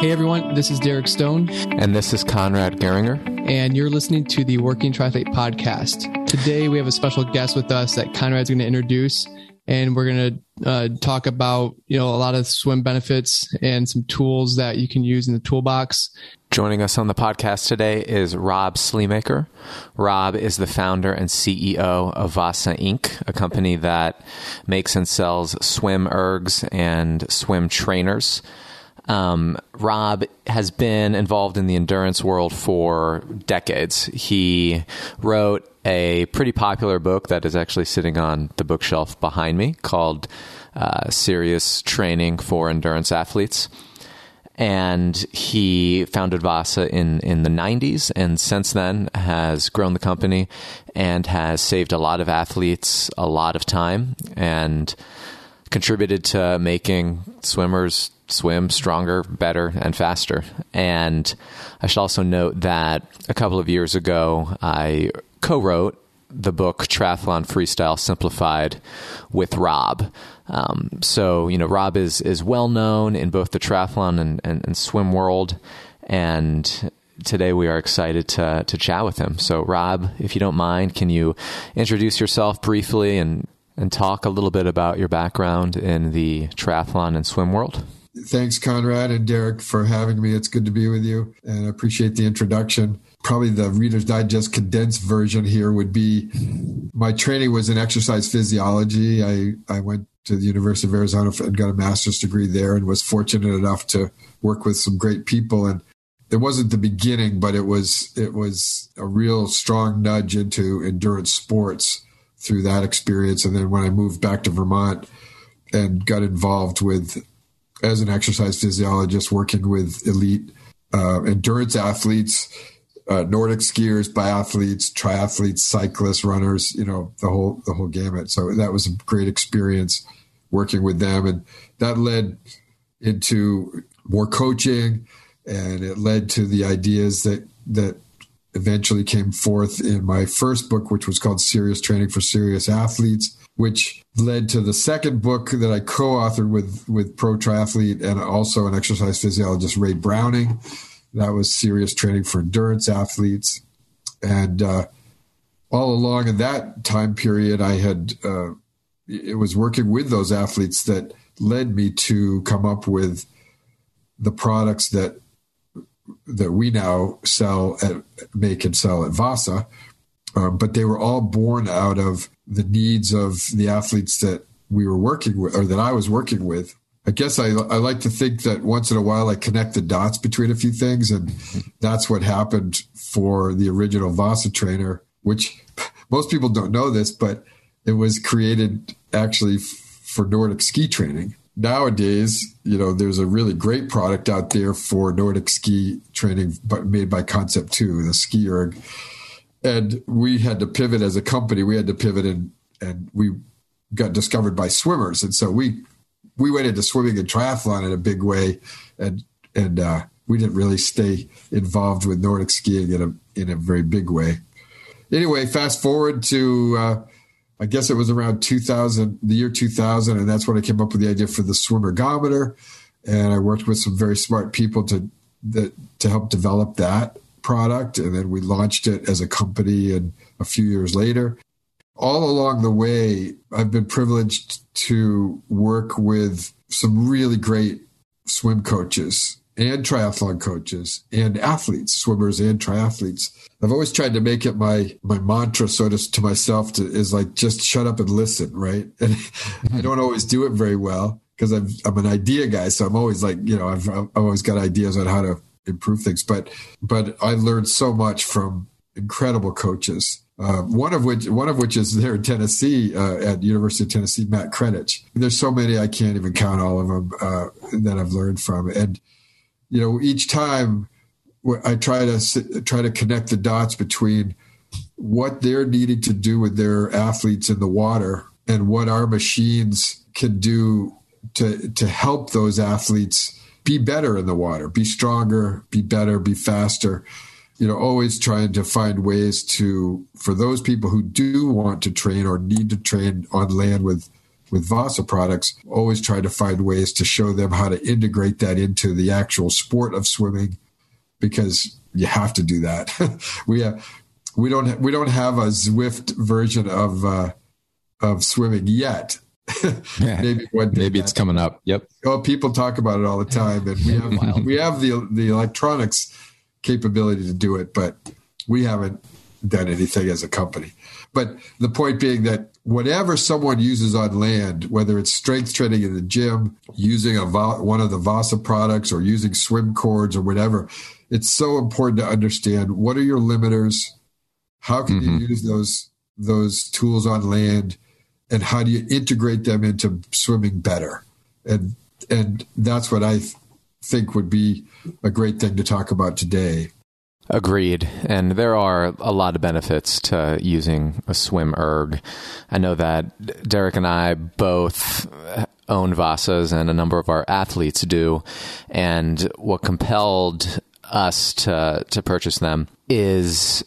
Hey everyone, this is Derek Stone. And this is Conrad Goeringer. And you're listening to the Working Triathlete Podcast. Today we have a special guest with us that Conrad's going to introduce. And we're going to uh, talk about, you know, a lot of swim benefits and some tools that you can use in the toolbox. Joining us on the podcast today is Rob Sleamaker. Rob is the founder and CEO of Vasa Inc., a company that makes and sells swim ergs and swim trainers. Um, Rob has been involved in the endurance world for decades. He wrote a pretty popular book that is actually sitting on the bookshelf behind me called uh, Serious Training for Endurance Athletes. And he founded Vasa in, in the 90s, and since then has grown the company and has saved a lot of athletes a lot of time and contributed to making swimmers swim stronger, better, and faster. And I should also note that a couple of years ago, I co wrote the book Triathlon Freestyle Simplified with Rob. Um, so, you know, Rob is, is well known in both the triathlon and, and, and swim world. And today we are excited to, to chat with him. So, Rob, if you don't mind, can you introduce yourself briefly and, and talk a little bit about your background in the triathlon and swim world? Thanks, Conrad and Derek, for having me. It's good to be with you, and I appreciate the introduction. Probably the Reader's Digest condensed version here would be my training was in exercise physiology. I, I went to the University of Arizona and got a master's degree there and was fortunate enough to work with some great people. And it wasn't the beginning, but it was it was a real strong nudge into endurance sports through that experience. And then when I moved back to Vermont and got involved with as an exercise physiologist working with elite uh, endurance athletes, uh, Nordic skiers, biathletes, triathletes, cyclists, runners, you know, the whole, the whole gamut. So that was a great experience working with them. And that led into more coaching and it led to the ideas that, that eventually came forth in my first book, which was called Serious Training for Serious Athletes which led to the second book that I co-authored with with pro triathlete and also an exercise physiologist, Ray Browning. That was serious training for endurance athletes, and uh, all along in that time period, I had uh, it was working with those athletes that led me to come up with the products that that we now sell at make and sell at Vasa. Um, but they were all born out of the needs of the athletes that we were working with or that I was working with. I guess I, I like to think that once in a while I connect the dots between a few things. And that's what happened for the original Vasa trainer, which most people don't know this, but it was created actually for Nordic ski training. Nowadays, you know, there's a really great product out there for Nordic ski training, but made by Concept 2, the ski erg and we had to pivot as a company. We had to pivot and and we got discovered by swimmers, and so we we went into swimming and triathlon in a big way, and and uh, we didn't really stay involved with Nordic skiing in a in a very big way. Anyway, fast forward to uh, I guess it was around 2000, the year 2000, and that's when I came up with the idea for the swim ergometer, and I worked with some very smart people to that to help develop that product, and then we launched it as a company and a few years later. All along the way, I've been privileged to work with some really great swim coaches and triathlon coaches and athletes, swimmers and triathletes. I've always tried to make it my my mantra, sort of to myself, to, is like just shut up and listen, right? And I don't always do it very well because I'm I'm an idea guy, so I'm always like, you know, I've I've always got ideas on how to improve things. But but I learned so much from incredible coaches. Uh, one of which one of which is there in Tennessee uh, at University of Tennessee, Matt Kredich. There's so many I can't even count all of them uh, that I've learned from. And you know, each time I try to try to connect the dots between what they're needing to do with their athletes in the water and what our machines can do to to help those athletes be better in the water, be stronger, be better, be faster. You know, always trying to find ways to, for those people who do want to train or need to train on land with with Vasa products, always try to find ways to show them how to integrate that into the actual sport of swimming because you have to do that. we have, we don't we don't have a Zwift version of uh, of swimming yet. maybe one maybe it's coming up. Yep. Oh, people talk about it all the time, and we have we have the the electronics capability to do it, but we haven't done anything as a company. But the point being that whatever someone uses on land, whether it's strength training in the gym, using a one of the Vasa products, or using swim cords or whatever, it's so important to understand what are your limiters, how can mm-hmm. you use those those tools on land, and how do you integrate them into swimming better, and and that's what I think would be a great thing to talk about today. Agreed. And there are a lot of benefits to using a swim erg. I know that Derek and I both own Vasas and a number of our athletes do. And what compelled us to, to purchase them is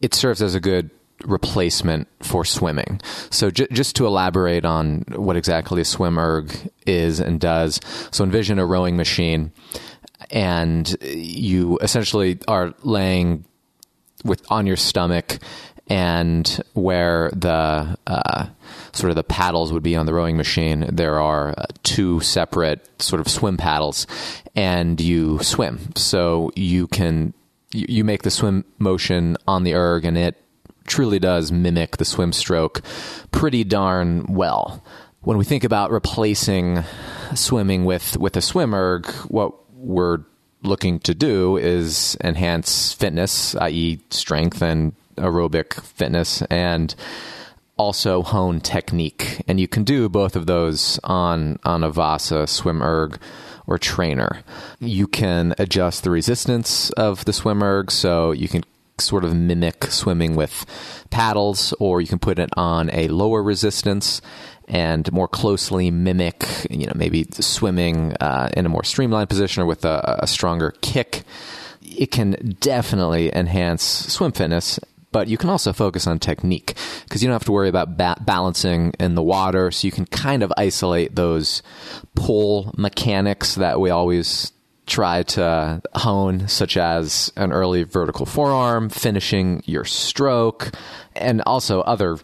it serves as a good replacement for swimming. So j- just to elaborate on what exactly a swim erg is and does. So envision a rowing machine and you essentially are laying with on your stomach and where the uh, sort of the paddles would be on the rowing machine, there are uh, two separate sort of swim paddles, and you swim. So you can you, you make the swim motion on the erg, and it truly does mimic the swim stroke pretty darn well. When we think about replacing swimming with with a swim erg, what we're looking to do is enhance fitness, i.e., strength and aerobic fitness, and also hone technique. And you can do both of those on on a Vasa swim erg or trainer. You can adjust the resistance of the swim erg, so you can sort of mimic swimming with paddles, or you can put it on a lower resistance and more closely mimic, you know, maybe swimming uh, in a more streamlined position or with a, a stronger kick. It can definitely enhance swim fitness but you can also focus on technique because you don't have to worry about ba- balancing in the water. So you can kind of isolate those pull mechanics that we always try to hone, such as an early vertical forearm, finishing your stroke, and also other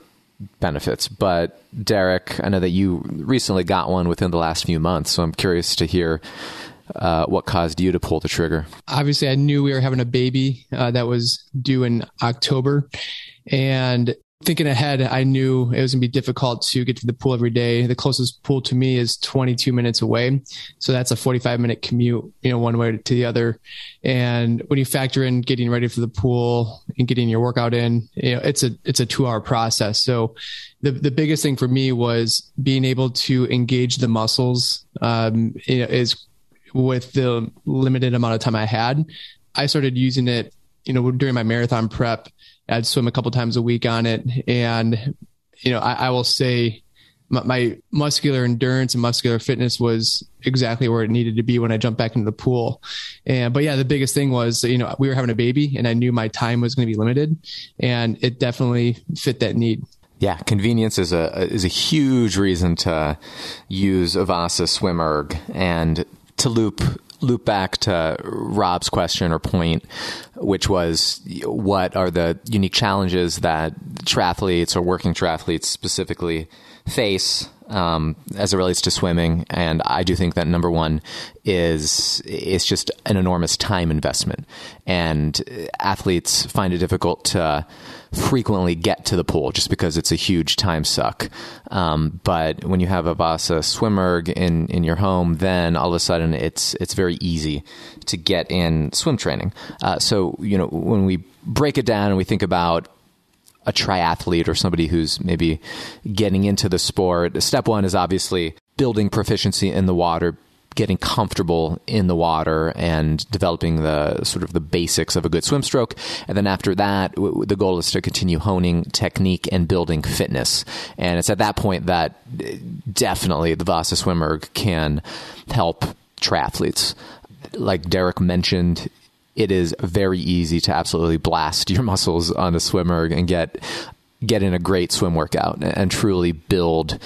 benefits. But Derek, I know that you recently got one within the last few months, so I'm curious to hear uh, what caused you to pull the trigger. Obviously, I knew we were having a baby uh, that was due in October, and thinking ahead, I knew it was going to be difficult to get to the pool every day. The closest pool to me is 22 minutes away. So that's a 45 minute commute, you know, one way to the other. And when you factor in getting ready for the pool and getting your workout in, you know, it's a, it's a two hour process. So the, the biggest thing for me was being able to engage the muscles, um, you know, is with the limited amount of time I had. I started using it, you know, during my marathon prep I'd swim a couple times a week on it. And, you know, I, I will say my, my, muscular endurance and muscular fitness was exactly where it needed to be when I jumped back into the pool. And, but yeah, the biggest thing was, you know, we were having a baby and I knew my time was going to be limited and it definitely fit that need. Yeah, convenience is a is a huge reason to use a Vasa Swim Erg and to loop loop back to Rob's question or point, which was what are the unique challenges that triathletes or working triathletes specifically face um, as it relates to swimming, and I do think that number one is it's just an enormous time investment, and athletes find it difficult to frequently get to the pool just because it's a huge time suck. Um, but when you have a Vasa swim erg in in your home, then all of a sudden it's it's very easy to get in swim training. Uh, so you know when we break it down and we think about a triathlete or somebody who's maybe getting into the sport, step one is obviously building proficiency in the water, getting comfortable in the water and developing the sort of the basics of a good swim stroke. And then after that, w- the goal is to continue honing technique and building fitness. And it's at that point that uh, definitely the Vasa swim erg can help triathletes. Like Derek mentioned, it is very easy to absolutely blast your muscles on a swim erg and get get in a great swim workout and truly build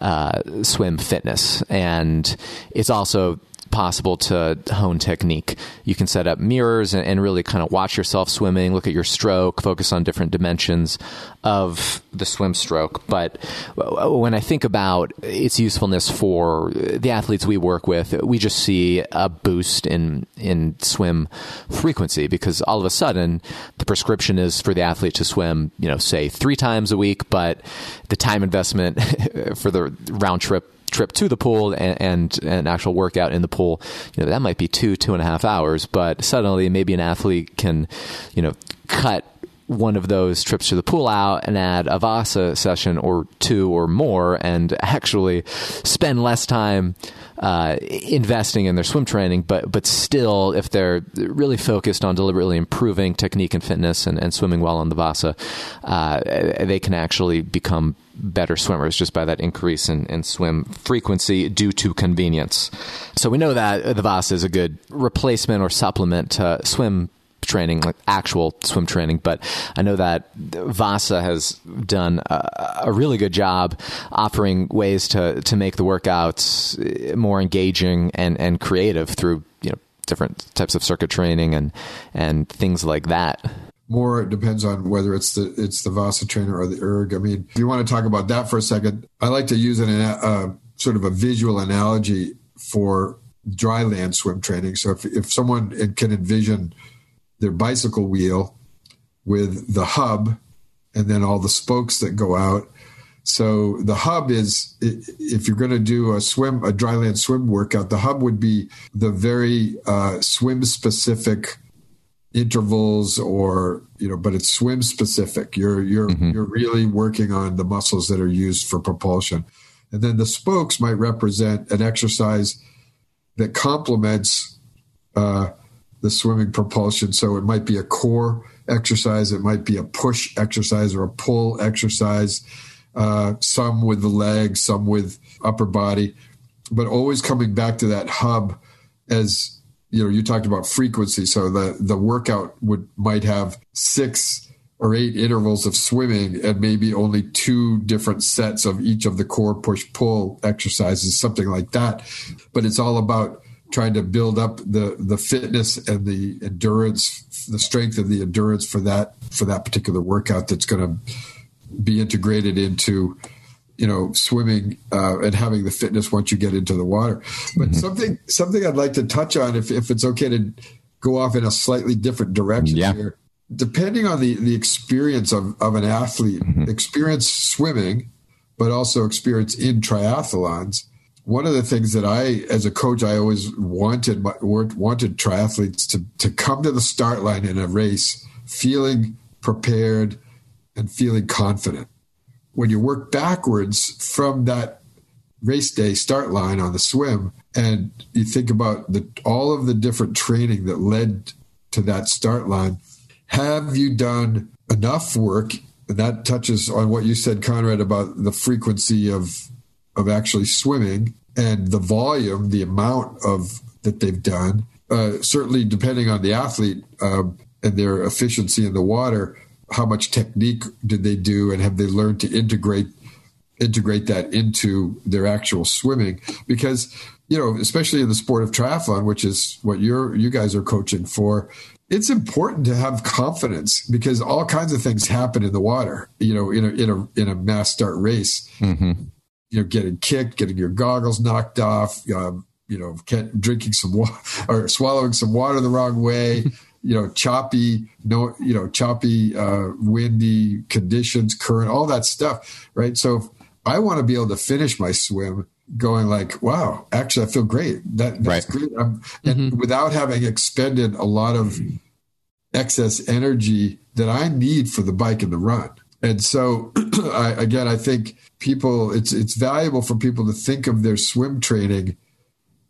uh, swim fitness. And it's also possible to hone technique. You can set up mirrors and, and, really kind of watch yourself swimming, look at your stroke, focus on different dimensions of the swim stroke. But uh, when I think about its usefulness for the athletes we work with, we just see a boost in in swim frequency because all of a sudden the prescription is for the athlete to swim, you know, say three times a week, but the time investment for the round trip trip to the pool and, and an actual workout in the pool, you know, that might be two, two and a half hours. But suddenly, maybe an athlete can, you know, cut one of those trips to the pool out and add a Vasa session or two or more and actually spend less time uh, investing in their swim training, but but still, if they're really focused on deliberately improving technique and fitness and, and swimming well on the Vasa, uh, they can actually become better swimmers just by that increase in, in swim frequency due to convenience. So we know that the Vasa is a good replacement or supplement to swim training, like actual swim training. But I know that Vasa has done a, a, really good job offering ways to to make the workouts more engaging and and creative through you know different types of circuit training and and things like that. More it depends on whether it's the it's the Vasa trainer or the erg. I mean, if you want to talk about that for a second, I like to use an uh, sort of a visual analogy for dry land swim training. So if if someone can envision their bicycle wheel with the hub and then all the spokes that go out. So the hub is if you're going to do a swim, a dryland swim workout, the hub would be the very uh, swim specific intervals or you know but it's swim specific you're you're mm-hmm. you're really working on the muscles that are used for propulsion and then the spokes might represent an exercise that complements uh, the swimming propulsion. So it might be a core exercise, it might be a push exercise or a pull exercise, uh, some with the legs, some with upper body, but always coming back to that hub as you know you talked about frequency. So the the workout would might have six or eight intervals of swimming and maybe only two different sets of each of the core push pull exercises something like that. But it's all about trying to build up the the fitness and the endurance, the strength and the endurance for that for that particular workout that's going to be integrated into you know swimming uh, and having the fitness once you get into the water. But mm-hmm. something something I'd like to touch on, if if it's okay to go off in a slightly different direction yeah. here. Depending on the, the experience of, of an athlete, mm-hmm. experience swimming, but also experience in triathlons, one of the things that I, as a coach, I always wanted wanted triathletes to to come to the start line in a race feeling prepared and feeling confident. When you work backwards from that race day start line on the swim, and you think about the all of the different training that led to that start line, have you done enough work? And that touches on what you said, Conrad, about the frequency of of actually swimming and the volume, the amount of that they've done. Uh, certainly, depending on the athlete um, and their efficiency in the water, how much technique did they do, and have they learned to integrate integrate that into their actual swimming? Because you know, especially in the sport of triathlon, which is what you're you guys are coaching for, it's important to have confidence because all kinds of things happen in the water. You know, in a in a in a mass start race. Mm-hmm you know, getting kicked, getting your goggles knocked off, um, you know, drinking some water or swallowing some water the wrong way, you know, choppy, no, you know, choppy, uh, windy conditions, current, all that stuff, right? So I want to be able to finish my swim going like, wow, actually, I feel great. That, that's right. great. I'm, and mm-hmm. without having expended a lot of excess energy that I need for the bike and the run. And so, I, again, I think people it's it's valuable for people to think of their swim training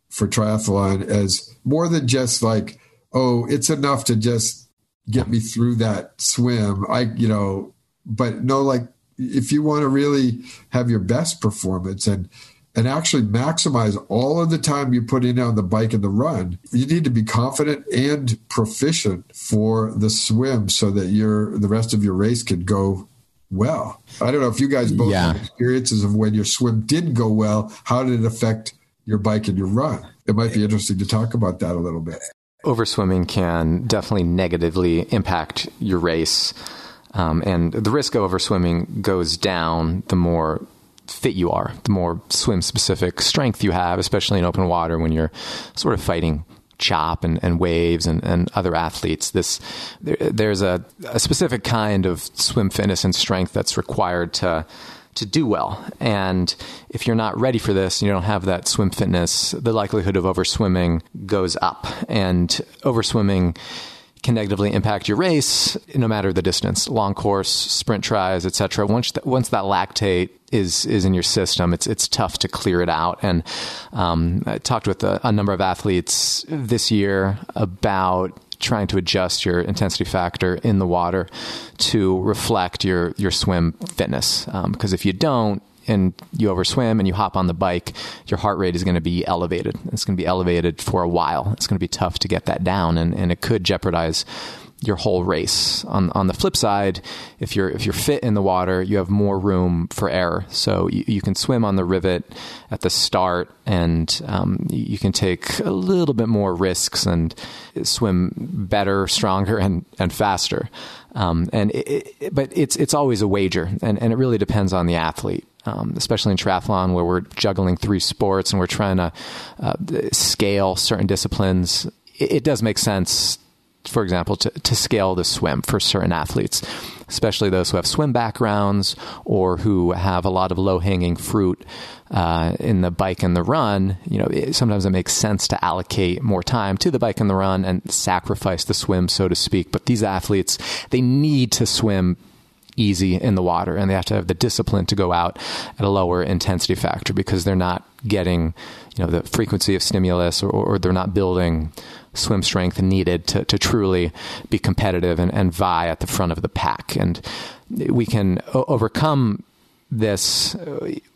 for triathlon as more than just like, oh, it's enough to just get me through that swim. I, you know, but no, like if you want to really have your best performance and and actually maximize all of the time you put in on the bike and the run, you need to be confident and proficient for the swim so that your the rest of your race can go well. I don't know if you guys both yeah. have experiences of when your swim did go well. How did it affect your bike and your run? It might be interesting to talk about that a little bit. Overswimming can definitely negatively impact your race. Um, and the risk of overswimming goes down the more fit you are, the more swim specific strength you have, especially in open water when you're sort of fighting chop and, and waves and, and other athletes. This there, there's a, a specific kind of swim fitness and strength that's required to to do well. And if you're not ready for this and you don't have that swim fitness, the likelihood of overswimming goes up. And overswimming can negatively impact your race, no matter the distance, long course, sprint tries, etc. Once th- once that lactate is is in your system, it's it's tough to clear it out. And um, I talked with a, a number of athletes this year about trying to adjust your intensity factor in the water to reflect your your swim fitness. Because um, if you don't, and you overswim and you hop on the bike, your heart rate is going to be elevated. It's going to be elevated for a while. It's going to be tough to get that down, and, and it could jeopardize your whole race. On on the flip side, if you're if you're fit in the water, you have more room for error. So you, you can swim on the rivet at the start, and um, you can take a little bit more risks and swim better, stronger, and and faster. Um, and it, it, but it's it's always a wager, and, and it really depends on the athlete um, especially in triathlon where we're juggling three sports and we're trying to uh, scale certain disciplines. It, it, does make sense, for example, to, to scale the swim for certain athletes, especially those who have swim backgrounds or who have a lot of low hanging fruit. Uh, in the bike and the run, you know, it, sometimes it makes sense to allocate more time to the bike and the run and sacrifice the swim, so to speak. But these athletes, they need to swim easy in the water and they have to have the discipline to go out at a lower intensity factor because they're not getting you know the frequency of stimulus or, or they're not building swim strength needed to, to truly be competitive and, and vie at the front of the pack. And we can o- overcome this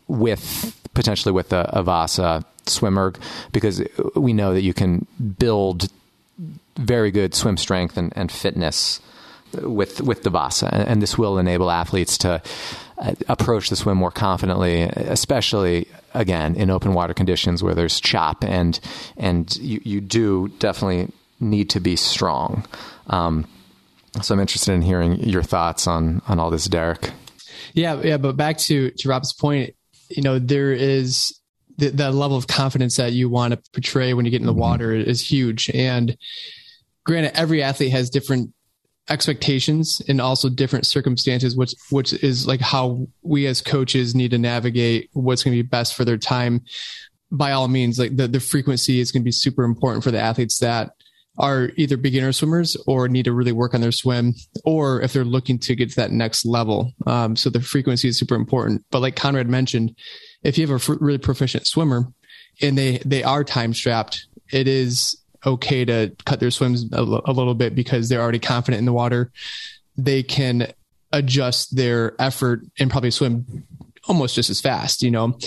with potentially with a, a Vasa swim erg because we know that you can build very good swim strength and, and fitness with with the Vasa, and this will enable athletes to uh, approach the swim more confidently, especially again in open water conditions where there's chop and and you, you do definitely need to be strong. Um, so I'm interested in hearing your thoughts on on all this, Derek. Yeah, yeah, but back to to Rob's point, you know, there is the, the level of confidence that you want to portray when you get in the mm-hmm. water is huge, and granted, every athlete has different expectations and also different circumstances which which is like how we as coaches need to navigate what's going to be best for their time. By all means like the, the frequency is going to be super important for the athletes that are either beginner swimmers or need to really work on their swim or if they're looking to get to that next level. Um, so the frequency is super important. But like conrad mentioned if you have a really proficient swimmer and they they are time strapped it is okay to cut their swims a, l- a little bit because they're already confident in the water. They can adjust their effort and probably swim almost just as fast. You know,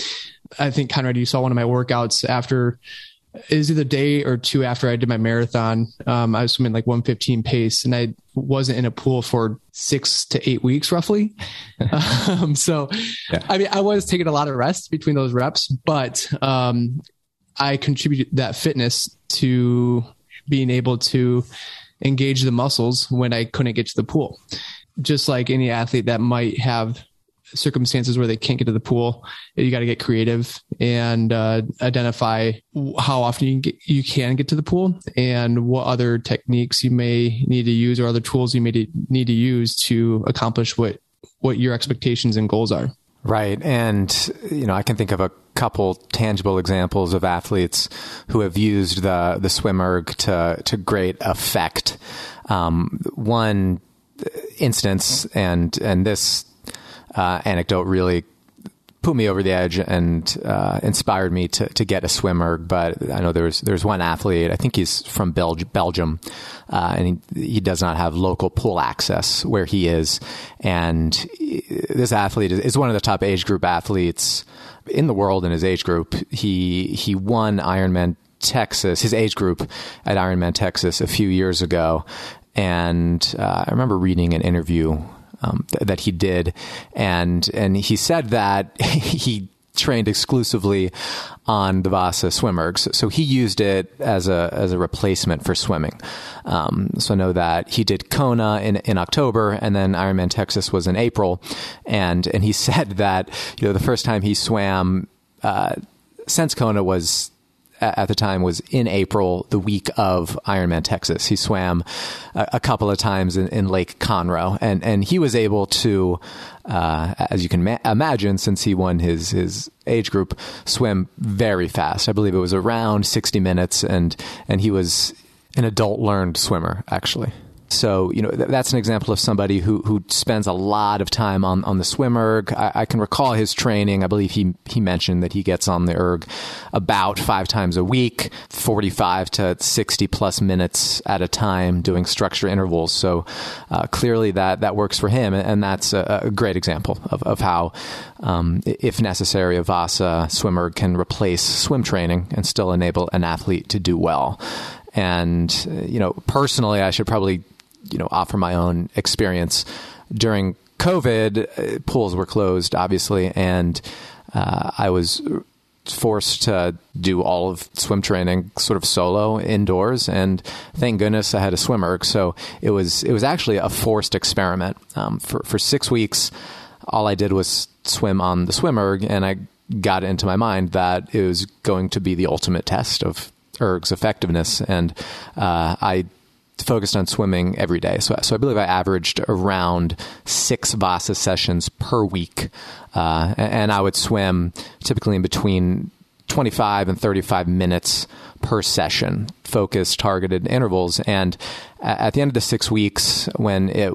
I think Conrad, you saw one of my workouts after is either day or two after I did my marathon. Um, I was swimming like 115 pace and I wasn't in a pool for six to eight weeks roughly. um, so, yeah. I mean, I was taking a lot of rest between those reps, but um, I contributed that fitness to being able to engage the muscles when I couldn't get to the pool. Just like any athlete that might have circumstances where they can't get to the pool, you got to get creative and uh, identify how often you can, get, you can get to the pool and what other techniques you may need to use or other tools you may need to use to accomplish what what your expectations and goals are. Right. And, you know, I can think of a couple tangible examples of athletes who have used the, the swim erg to, to great effect. Um, one instance, and, and this uh, anecdote really put me over the edge and uh, inspired me to, to get a swim erg. But I know there's there's one athlete. I think he's from Belgium, uh, and he, he, does not have local pool access where he is. And this athlete is, is, one of the top age group athletes in the world in his age group. He he won Ironman Texas, his age group at Ironman Texas a few years ago. And uh, I remember reading an interview um, th- that he did, and and he said that he trained exclusively on the Vasa swim ergs. So he used it as a as a replacement for swimming. Um, so I know that he did Kona in, in October, and then Ironman Texas was in April, and and he said that you know the first time he swam uh, since Kona was at the time was in April, the week of Ironman Texas. He swam a, a couple of times in, in, Lake Conroe, and and he was able to, uh, as you can ma- imagine, since he won his his age group, swim very fast. I believe it was around sixty minutes, and and he was an adult learned swimmer actually. So, you know, th- that's an example of somebody who, who spends a lot of time on, on the swim erg. I, I, can recall his training. I believe he, he mentioned that he gets on the erg about five times a week, 45 to 60 plus minutes at a time doing structure intervals. So, uh, clearly that, that works for him. And that's a, a great example of, of how, um, if necessary, a Vasa swim erg can replace swim training and still enable an athlete to do well. And, you know, personally, I should probably you know offer my own experience. During COVID. Uh, pools were closed, obviously, and uh, I was forced to do all of swim training sort of solo indoors and thank goodness I had a swim erg so it was it was actually a forced experiment. Um, for for 6 weeks all I did was swim on the swim erg and I got into my mind that it was going to be the ultimate test of erg's effectiveness. And uh, I focused on swimming every day. So, so I believe I averaged around six Vasa sessions per week. Uh, and I would swim typically in between 25 and 35 minutes per session, focused, targeted intervals. And at the end of the six weeks, when it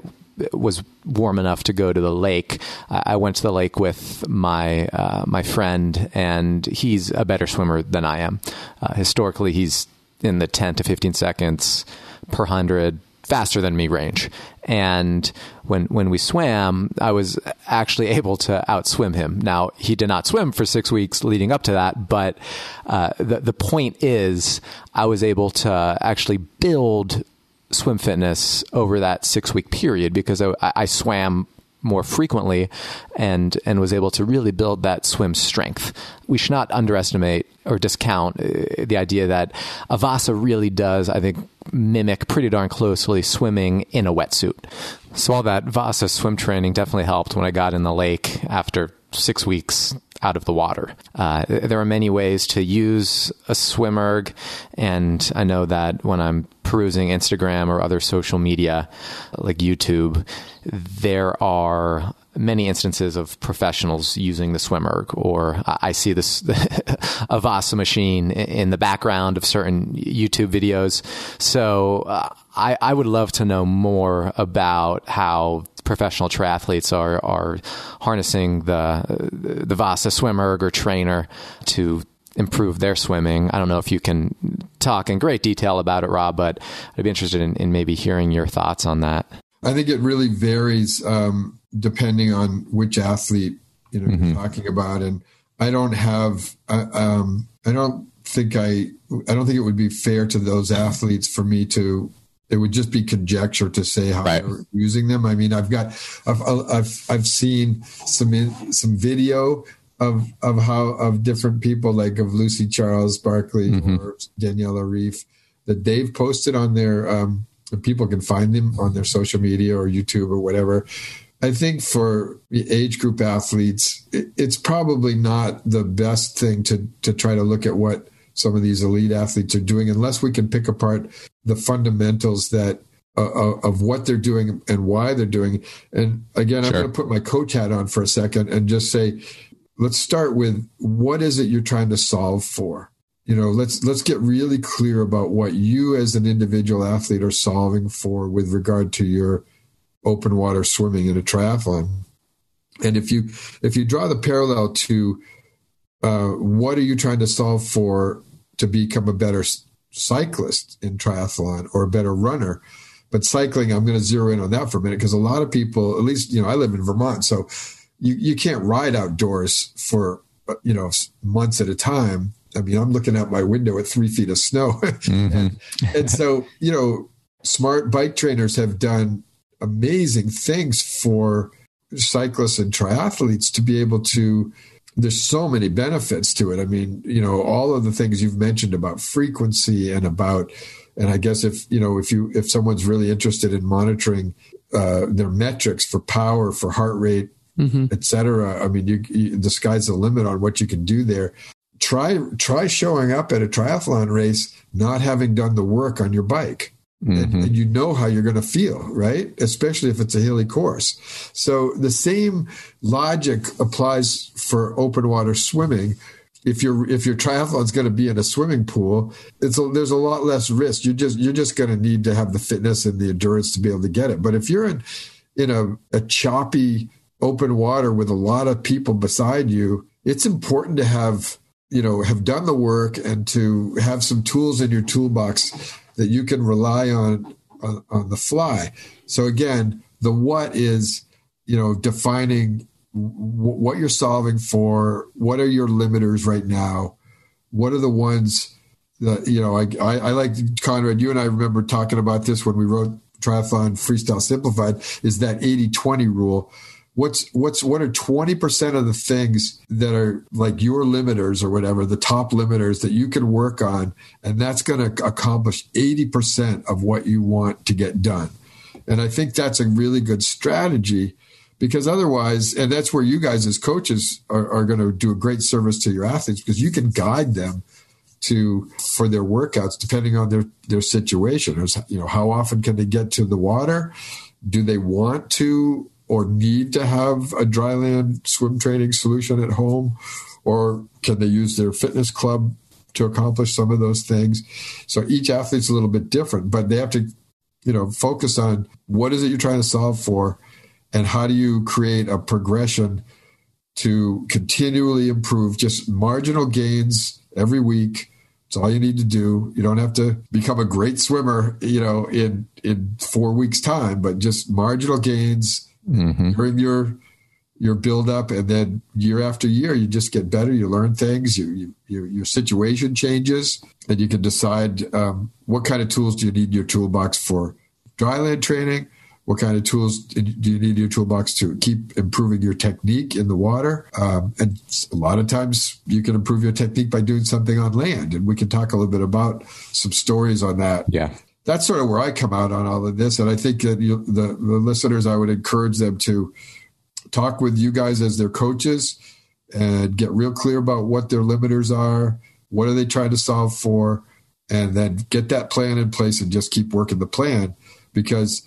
was warm enough to go to the lake. I went to the lake with my uh, my friend, and he's a better swimmer than I am. Uh, historically, he's in the 10 to 15 seconds per hundred faster than me range. And when when we swam, I was actually able to outswim him. Now he did not swim for six weeks leading up to that, but uh, the the point is, I was able to actually build swim fitness over that six week period because I, I swam more frequently and and was able to really build that swim strength. We should not underestimate or discount uh, the idea that a Vasa really does, I think, mimic pretty darn closely swimming in a wetsuit. So all that Vasa swim training definitely helped when I got in the lake after six weeks out of the water. Uh, there are many ways to use a swim erg, and I know that when I'm perusing Instagram or other social media like YouTube, there are many instances of professionals using the swim erg, or I see this a Vasa machine in the background of certain YouTube videos. So uh, I, I would love to know more about how professional triathletes are are harnessing the the Vasa swim erg or trainer to improve their swimming. I don't know if you can talk in great detail about it, Rob, but I'd be interested in, in maybe hearing your thoughts on that. I think it really varies um, depending on which athlete you know mm-hmm. you're talking about, and I don't have uh, um, I don't think I I don't think it would be fair to those athletes for me to it would just be conjecture to say how right. they're using them. I mean, I've got, I've, I've, I've seen some in, some video of of how of different people like of Lucy Charles Barkley mm-hmm. or Daniela Ryf that they've posted on their um, people can find them on their social media or YouTube or whatever. I think for age group athletes, it, it's probably not the best thing to to try to look at what some of these elite athletes are doing unless we can pick apart the fundamentals that uh, uh of what they're doing and why they're doing. And again, sure. I'm going to put my coach hat on for a second and just say, let's start with what is it you're trying to solve for? You know, let's let's get really clear about what you as an individual athlete are solving for with regard to your open water swimming in a triathlon. And if you if you draw the parallel to uh, what are you trying to solve for to become a better cyclist in triathlon or a better runner. But cycling, I'm going to zero in on that for a minute because a lot of people, at least, you know, I live in Vermont, so you, you can't ride outdoors for, you know, months at a time. I mean, I'm looking out my window at three feet of snow. Mm-hmm. and, and so, you know, smart bike trainers have done amazing things for cyclists and triathletes to be able to there's so many benefits to it. I mean, you know, all of the things you've mentioned about frequency and about, and I guess if you know if you if someone's really interested in monitoring uh, their metrics for power, for heart rate, mm-hmm. etc. I mean, you, you, the sky's the limit on what you can do there. Try try showing up at a triathlon race not having done the work on your bike. Mm-hmm. And, and, you know how you're going to feel, right? Especially if it's a hilly course. So the same logic applies for open water swimming. If your if your triathlon is going to be in a swimming pool, it's a, there's a lot less risk. You just you're just going to need to have the fitness and the endurance to be able to get it. But if you're in in a, a choppy open water with a lot of people beside you, it's important to have you know have done the work and to have some tools in your toolbox that you can rely on, on on, the fly. So again, the what is you know defining w- what you're solving for. What are your limiters right now? What are the ones that you know? I, I, I like Conrad. You and I remember talking about this when we wrote Triathlon Freestyle Simplified. Is that 80-20 rule? What's what's what are 20% of the things that are like your limiters or whatever the top limiters that you can work on and that's going to accomplish 80% of what you want to get done. And i think that's a really good strategy because otherwise and that's where you guys as coaches are, are going to do a great service to your athletes because you can guide them to for their workouts depending on their their situation. You know how often can they get to the water? Do they want to or need to have a dryland swim training solution at home? Or can they use their fitness club to accomplish some of those things? So each athlete's a little bit different, but they have to, you know, focus on what is it you're trying to solve for and how do you create a progression to continually improve just marginal gains every week. It's all you need to do. You don't have to become a great swimmer, you know, in in 4 weeks time, but just marginal gains mm-hmm. during your your build up and then year after year you just get better. You learn things. You, you your, your situation changes. And you can decide um, what kind of tools do you need in your toolbox for dryland training? What kind of tools do you need in your toolbox to keep improving your technique in the water? Um, and a lot of times you can improve your technique by doing something on land. And we can talk a little bit about some stories on that. Yeah that's sort of where I come out on all of this. And I think that you, the, the listeners, I would encourage them to talk with you guys as their coaches and get real clear about what their limiters are, what are they trying to solve for, and then get that plan in place and just keep working the plan. Because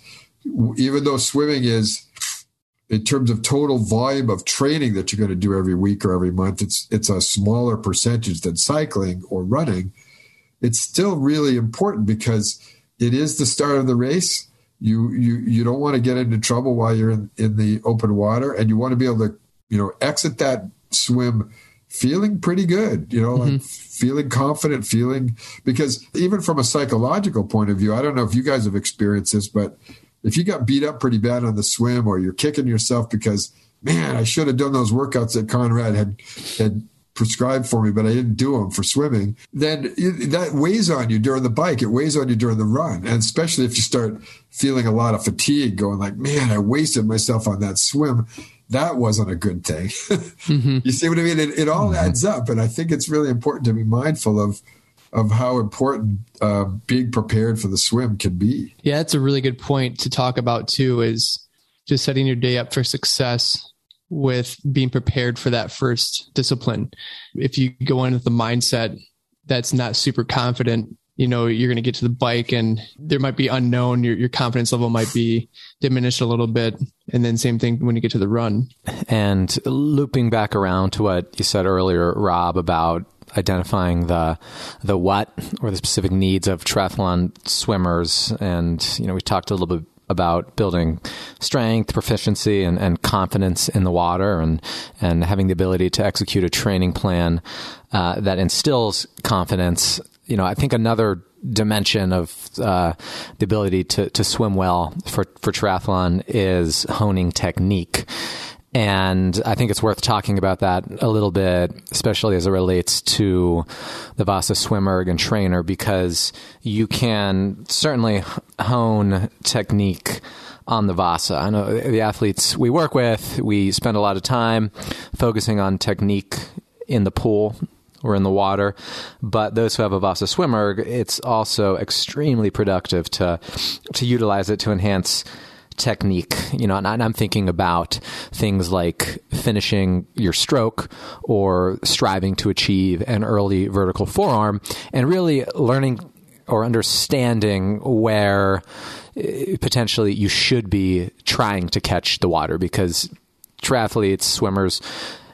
even though swimming is, in terms of total volume of training that you're going to do every week or every month, it's it's a smaller percentage than cycling or running. It's still really important because it is the start of the race. You you you don't want to get into trouble while you're in, in the open water, and you want to be able to you know exit that swim feeling pretty good. You know, mm-hmm. like feeling confident, feeling because even from a psychological point of view, I don't know if you guys have experienced this, but if you got beat up pretty bad on the swim or you're kicking yourself because man, I should have done those workouts that Conrad had had prescribed for me, but I didn't do them for swimming, then that weighs on you during the bike. It weighs on you during the run. And especially if you start feeling a lot of fatigue, going like, man, I wasted myself on that swim. That wasn't a good thing. mm-hmm. You see what I mean? It, it all mm-hmm. adds up. And I think it's really important to be mindful of of how important uh, being prepared for the swim can be. Yeah, that's a really good point to talk about too. Is just setting your day up for success with being prepared for that first discipline. If you go in with the mindset that's not super confident, you know, you're going to get to the bike and there might be unknown, your, your confidence level might be diminished a little bit. And then same thing when you get to the run. And looping back around to what you said earlier, Rob, about identifying the the what or the specific needs of triathlon swimmers and you know we talked a little bit about building strength, proficiency, and, and confidence in the water, and and having the ability to execute a training plan uh, that instills confidence. You know, I think another dimension of uh, the ability to to swim well for for triathlon is honing technique. And I think it's worth talking about that a little bit, especially as it relates to the Vasa swim erg and trainer, because you can certainly hone technique on the Vasa. I know the athletes we work with, we spend a lot of time focusing on technique in the pool or in the water. But those who have a Vasa swim erg, it's also extremely productive to to utilize it to enhance technique. You know, and I'm thinking about things like finishing your stroke or striving to achieve an early vertical forearm and really learning or understanding where eh, potentially you should be trying to catch the water because triathletes, swimmers,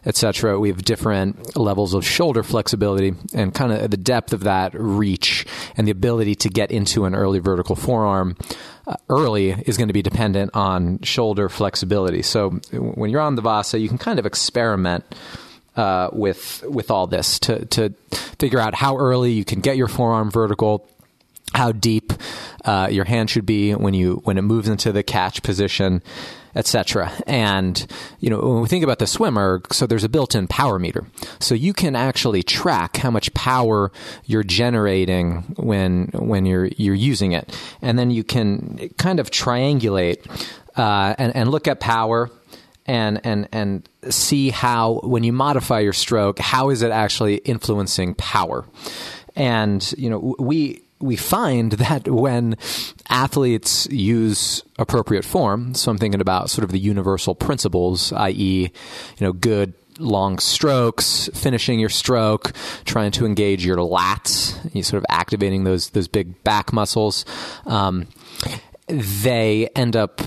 etc. We have different levels of shoulder flexibility and kind of the depth of that reach and the ability to get into an early vertical forearm early is going to be dependent on shoulder flexibility. So when you're on the Vasa, you can kind of experiment. Uh, with with all this to to figure out how early you can get your forearm vertical, how deep uh, your hand should be when you when it moves into the catch position, etc. And you know when we think about the swim erg, so there's a built-in power meter, so you can actually track how much power you're generating when when you're you're using it, and then you can kind of triangulate uh, and and look at power and and and see how when you modify your stroke, how is it actually influencing power? And you know we we find that when athletes use appropriate form, so I'm thinking about sort of the universal principles, i.e., you know, good long strokes, finishing your stroke, trying to engage your lats, you sort of activating those those big back muscles. Um, they end up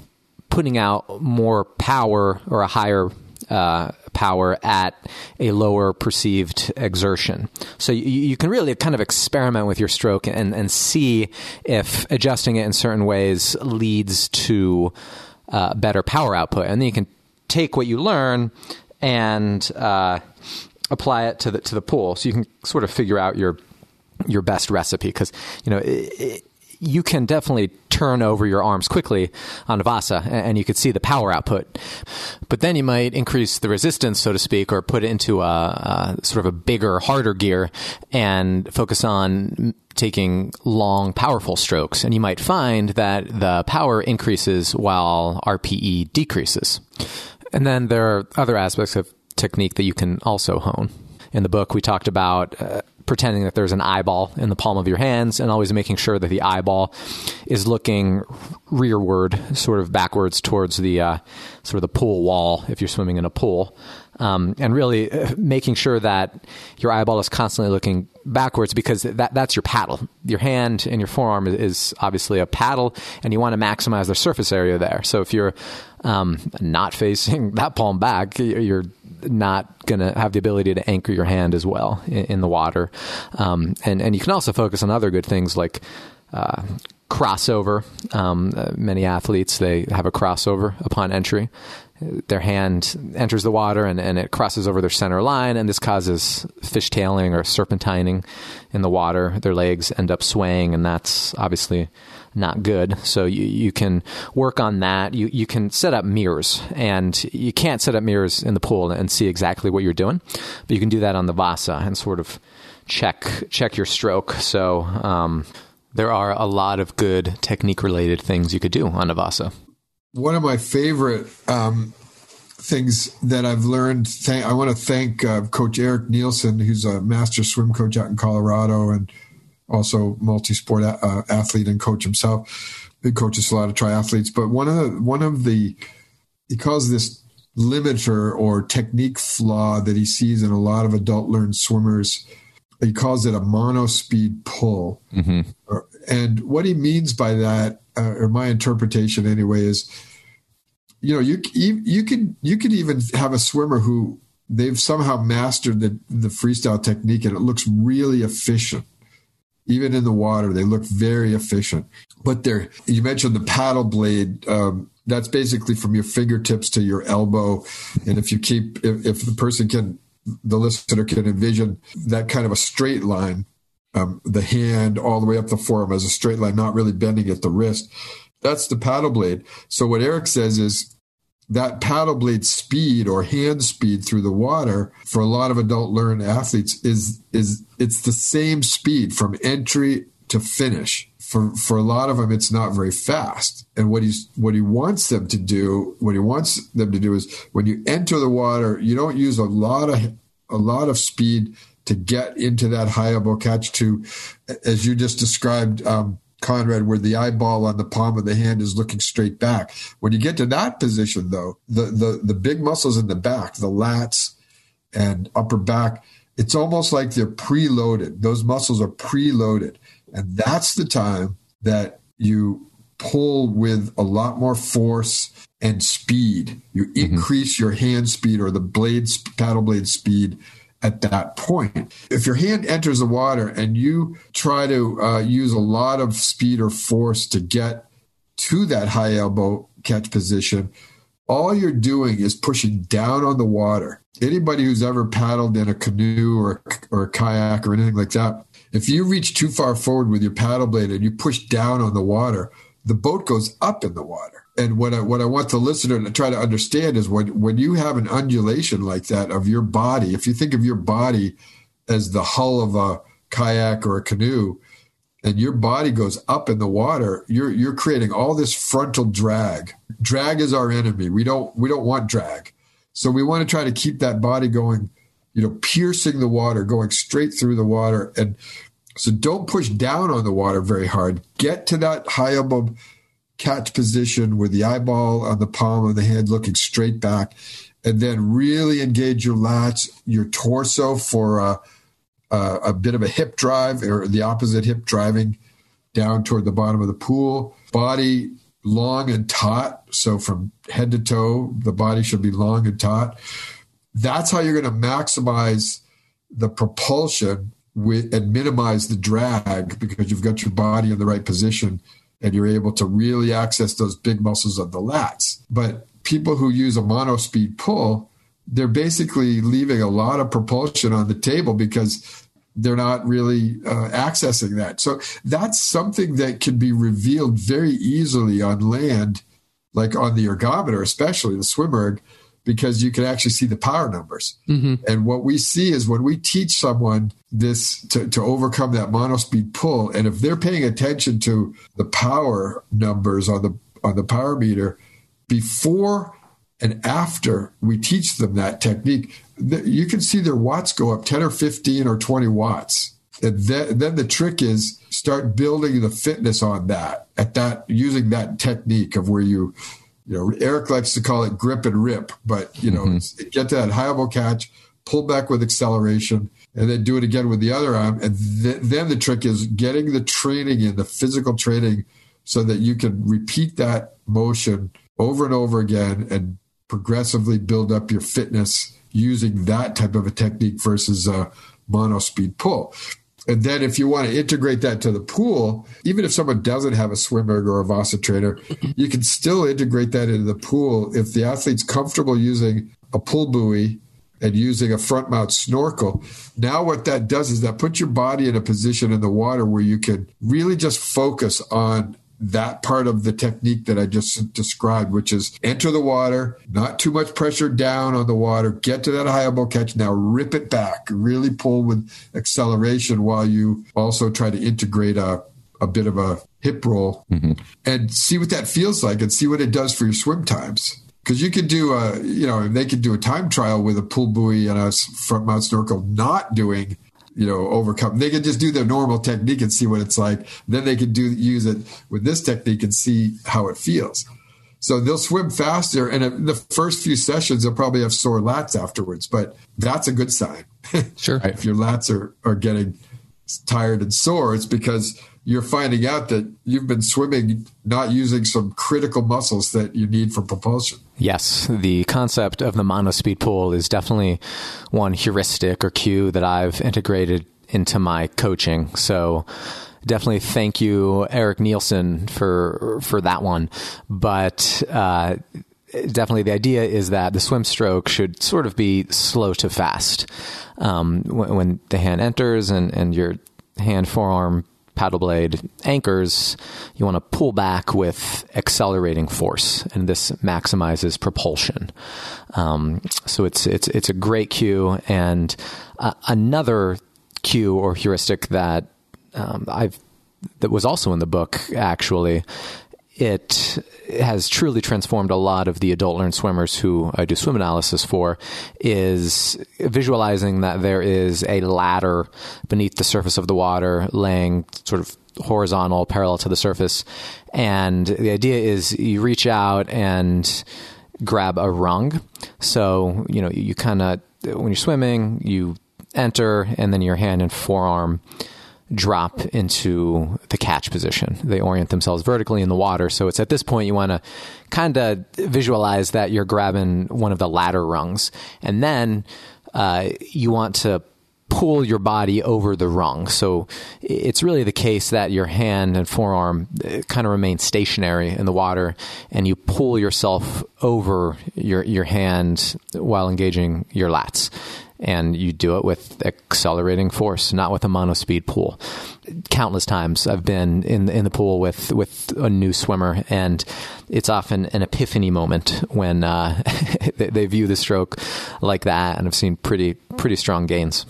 putting out more power or a higher uh, power at a lower perceived exertion. So you, you, can really kind of experiment with your stroke and, and see if adjusting it in certain ways leads to uh, better power output. And then you can take what you learn and uh, apply it to the to the pool. So you can sort of figure out your your best recipe because you know. It, it, you can definitely turn over your arms quickly on Vasa and you could see the power output. But then you might increase the resistance, so to speak, or put it into a, a sort of a bigger, harder gear and focus on taking long, powerful strokes. And you might find that the power increases while RPE decreases. And then there are other aspects of technique that you can also hone. In the book, we talked about uh, pretending that there's an eyeball in the palm of your hands and always making sure that the eyeball is looking rearward, sort of backwards towards the uh, sort of the pool wall if you're swimming in a pool. Um, and really uh, making sure that your eyeball is constantly looking backwards because that, that's your paddle. Your hand and your forearm is obviously a paddle, and you want to maximize the surface area there. So if you're um, not facing that palm back, you're not going to have the ability to anchor your hand as well in, in the water. Um, and, and you can also focus on other good things like uh, crossover. Um, uh, many athletes, they have a crossover upon entry. Their hand enters the water and, and it crosses over their center line, and this causes fishtailing or serpentining in the water. Their legs end up swaying, and that's obviously not good. So you, you can work on that. You, you can set up mirrors, and you can't set up mirrors in the pool and see exactly what you're doing, but you can do that on the Vasa and sort of check check your stroke. So um, there are a lot of good technique related things you could do on a Vasa. One of my favorite um, things that I've learned. Th- I want to thank uh, Coach Eric Neilsen, who's a master swim coach out in Colorado, and also multi-sport a- uh, athlete and coach himself. Big coaches a lot of triathletes, but one of the one of the he calls this limiter or technique flaw that he sees in a lot of adult learned swimmers. He calls it a monospeed pull, mm-hmm. and what he means by that, uh, or my interpretation anyway, is you know you you can you could even have a swimmer who they've somehow mastered the the freestyle technique and it looks really efficient even in the water, they look very efficient. But they're, you mentioned the paddle blade. Um, that's basically from your fingertips to your elbow. And if you keep, if, if the person can, the listener can envision that kind of a straight line, um, the hand all the way up the forearm as a straight line, not really bending at the wrist. That's the paddle blade. So what Eric says is that paddle blade speed or hand speed through the water for a lot of adult learned athletes is is it's the same speed from entry to finish. For for a lot of them, it's not very fast. And what he's what he wants them to do, what he wants them to do is when you enter the water, you don't use a lot of a lot of speed to get into that high elbow catch to, as you just described, um, Conrad, where the eyeball on the palm of the hand is looking straight back. When you get to that position, though, the the the big muscles in the back, the lats and upper back, it's almost like they're preloaded. Those muscles are preloaded, and that's the time that you pull with a lot more force and speed. You mm-hmm. increase your hand speed or the blade paddle blade speed at that point. If your hand enters the water and you try to uh, use a lot of speed or force to get to that high elbow catch position, all you're doing is pushing down on the water. Anybody who's ever paddled in a canoe or, or a kayak or anything like that, if you reach too far forward with your paddle blade and you push down on the water, the boat goes up in the water and what I, what I want the listener to try to understand is when when you have an undulation like that of your body, if you think of your body as the hull of a kayak or a canoe, and your body goes up in the water, you're you're creating all this frontal drag. Drag is our enemy. We don't we don't want drag. So we want to try to keep that body going, you know, piercing the water, going straight through the water. And so don't push down on the water very hard. Get to that high elbow catch position with the eyeball on the palm of the hand looking straight back, and then really engage your lats, your torso for a, a, a bit of a hip drive or the opposite hip driving down toward the bottom of the pool. Body long and taut. So from head to toe, the body should be long and taut. That's how you're going to maximize the propulsion with, and minimize the drag because you've got your body in the right position and you're able to really access those big muscles of the lats. But people who use a mono speed pull, they're basically leaving a lot of propulsion on the table because they're not really uh, accessing that. So that's something that can be revealed very easily on land, like on the ergometer, especially the swim erg, because you can actually see the power numbers. Mm-hmm. And what we see is when we teach someone this to, to overcome that monospeed pull, and if they're paying attention to the power numbers on the on the power meter before and after we teach them that technique, you can see their watts go up 10 or 15 or 20 watts. And then, then the trick is start building the fitness on that at that using that technique of where you you know, Eric likes to call it grip and rip, but you know, mm-hmm. get to that high elbow catch, pull back with acceleration, and then do it again with the other arm. And th- then the trick is getting the training in, the physical training, so that you can repeat that motion over and over again and progressively build up your fitness using that type of a technique versus a mono speed pull. And then if you want to integrate that to the pool, even if someone doesn't have a swim erg or a Vasa trainer, you can still integrate that into the pool if the athlete's comfortable using a pull buoy and using a front mount snorkel. Now, what that does is that puts your body in a position in the water where you can really just focus on that part of the technique that I just described, which is enter the water, not too much pressure down on the water, get to that high elbow catch. Now rip it back, really pull with acceleration while you also try to integrate a, a bit of a hip roll mm-hmm. and see what that feels like and see what it does for your swim times. Because you could do a, you know, they could do a time trial with a pull buoy and a front mount snorkel not doing you know overcome. They can just do their normal technique and see what it's like. Then they can do use it with this technique and see how it feels. So they'll swim faster and in the first few sessions they'll probably have sore lats afterwards but that's a good sign. Sure. If your lats are, are getting tired and sore it's because you're finding out that you've been swimming not using some critical muscles that you need for propulsion. Yes, the concept of the monospeed pull is definitely one heuristic or cue that I've integrated into my coaching. So definitely thank you, Eric Neilsen, for for that one. But uh, definitely the idea is that the swim stroke should sort of be slow to fast um, when, when, the hand enters and, and your hand forearm paddle blade anchors, you want to pull back with accelerating force, and this maximizes propulsion. Um, so it's it's it's a great cue, and uh, another cue or heuristic that um, I've that was also in the book actually it has truly transformed a lot of the adult learned swimmers who I do swim analysis for is visualizing that there is a ladder beneath the surface of the water laying sort of horizontal parallel to the surface. And the idea is you reach out and grab a rung. So you know you kind of when you're swimming you enter and then your hand and forearm drop into the catch position. They orient themselves vertically in the water. So it's at this point you want to kind of visualize that you're grabbing one of the ladder rungs. And then uh, you want to pull your body over the rung. So it's really the case that your hand and forearm uh, kind of remain stationary in the water and you pull yourself over your your hand while engaging your lats and you do it with accelerating force, not with a monospeed pull. Countless times I've been in in the pool with with a new swimmer, and it's often an epiphany moment when uh, they, they view the stroke like that, and I've seen pretty pretty strong gains.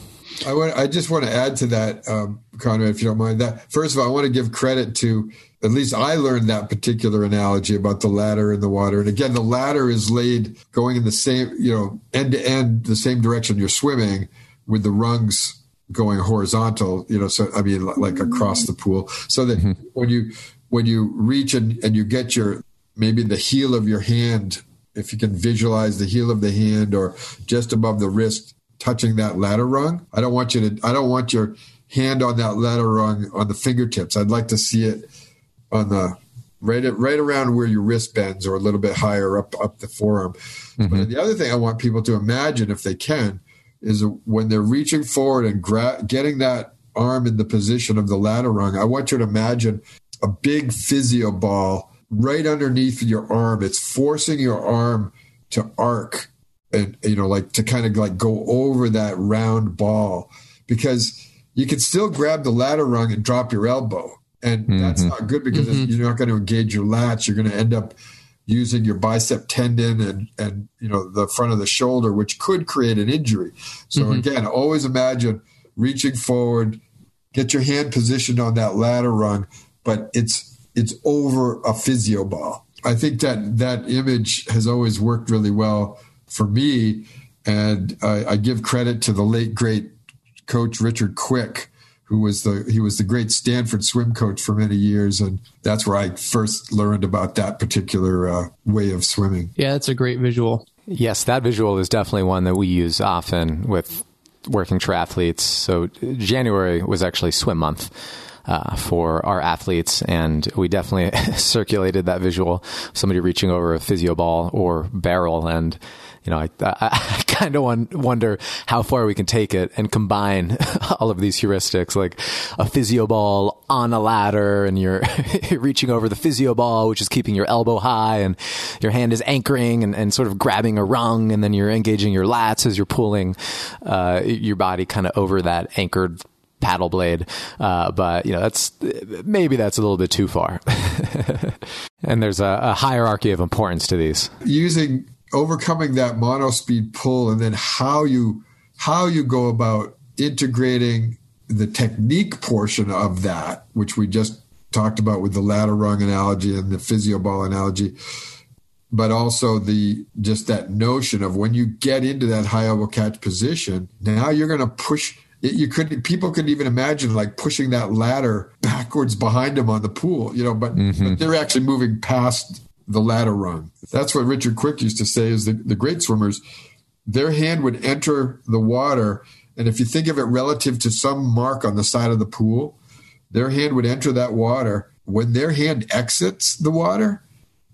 I want. I just want to add to that, um, Conrad, if you don't mind. That first of all, I want to give credit to at least I learned that particular analogy about the ladder in the water. And again, the ladder is laid going in the same, you know, end to end, the same direction you're swimming, with the rungs going horizontal. You know, so I mean, like across the pool, so that mm-hmm. when you when you reach and, and you get your maybe the heel of your hand, if you can visualize the heel of the hand or just above the wrist touching that ladder rung. I don't want you to. I don't want your hand on that ladder rung on the fingertips. I'd like to see it on the right at, right around where your wrist bends or a little bit higher up up the forearm. Mm-hmm. But the other thing I want people to imagine, if they can, is when they're reaching forward and gra- getting that arm in the position of the ladder rung. I want you to imagine a big physio ball right underneath your arm. It's forcing your arm to arc and you know like to kind of like go over that round ball because you can still grab the ladder rung and drop your elbow and mm-hmm. that's not good because mm-hmm. you're not going to engage your lats you're going to end up using your bicep tendon and and you know the front of the shoulder which could create an injury so mm-hmm. again always imagine reaching forward get your hand positioned on that ladder rung but it's it's over a physio ball i think that that image has always worked really well for me and I, I give credit to the late great coach richard quick who was the he was the great Stanford swim coach for many years, and that's where I first learned about that particular uh, way of swimming. Yeah, that's a great visual. Yes, that visual is definitely one that we use often with working triathletes. So January was actually swim month. Uh, for our athletes, and we definitely circulated that visual. Somebody reaching over a physio ball or barrel, and you know, I, I, I kind of wonder how far we can take it and combine all of these heuristics, like a physio ball on a ladder, and you're reaching over the physio ball, which is keeping your elbow high, and your hand is anchoring and, and sort of grabbing a rung, and then you're engaging your lats as you're pulling uh, your body kind of over that anchored paddle blade. Uh, but you know, that's maybe that's a little bit too far. and there's a, a, hierarchy of importance to these. Using overcoming that monospeed pull and then how you how you go about integrating the technique portion of that which we just talked about with the ladder rung analogy and the physio ball analogy but also the just that notion of when you get into that high elbow catch position now you're going to push you could people could even imagine like pushing that ladder backwards behind them on the pool you know but, mm-hmm. but they're actually moving past the ladder rung. That's what Richard Quick used to say is the, the great swimmers, their hand would enter the water. And if you think of it relative to some mark on the side of the pool, their hand would enter that water. When their hand exits the water,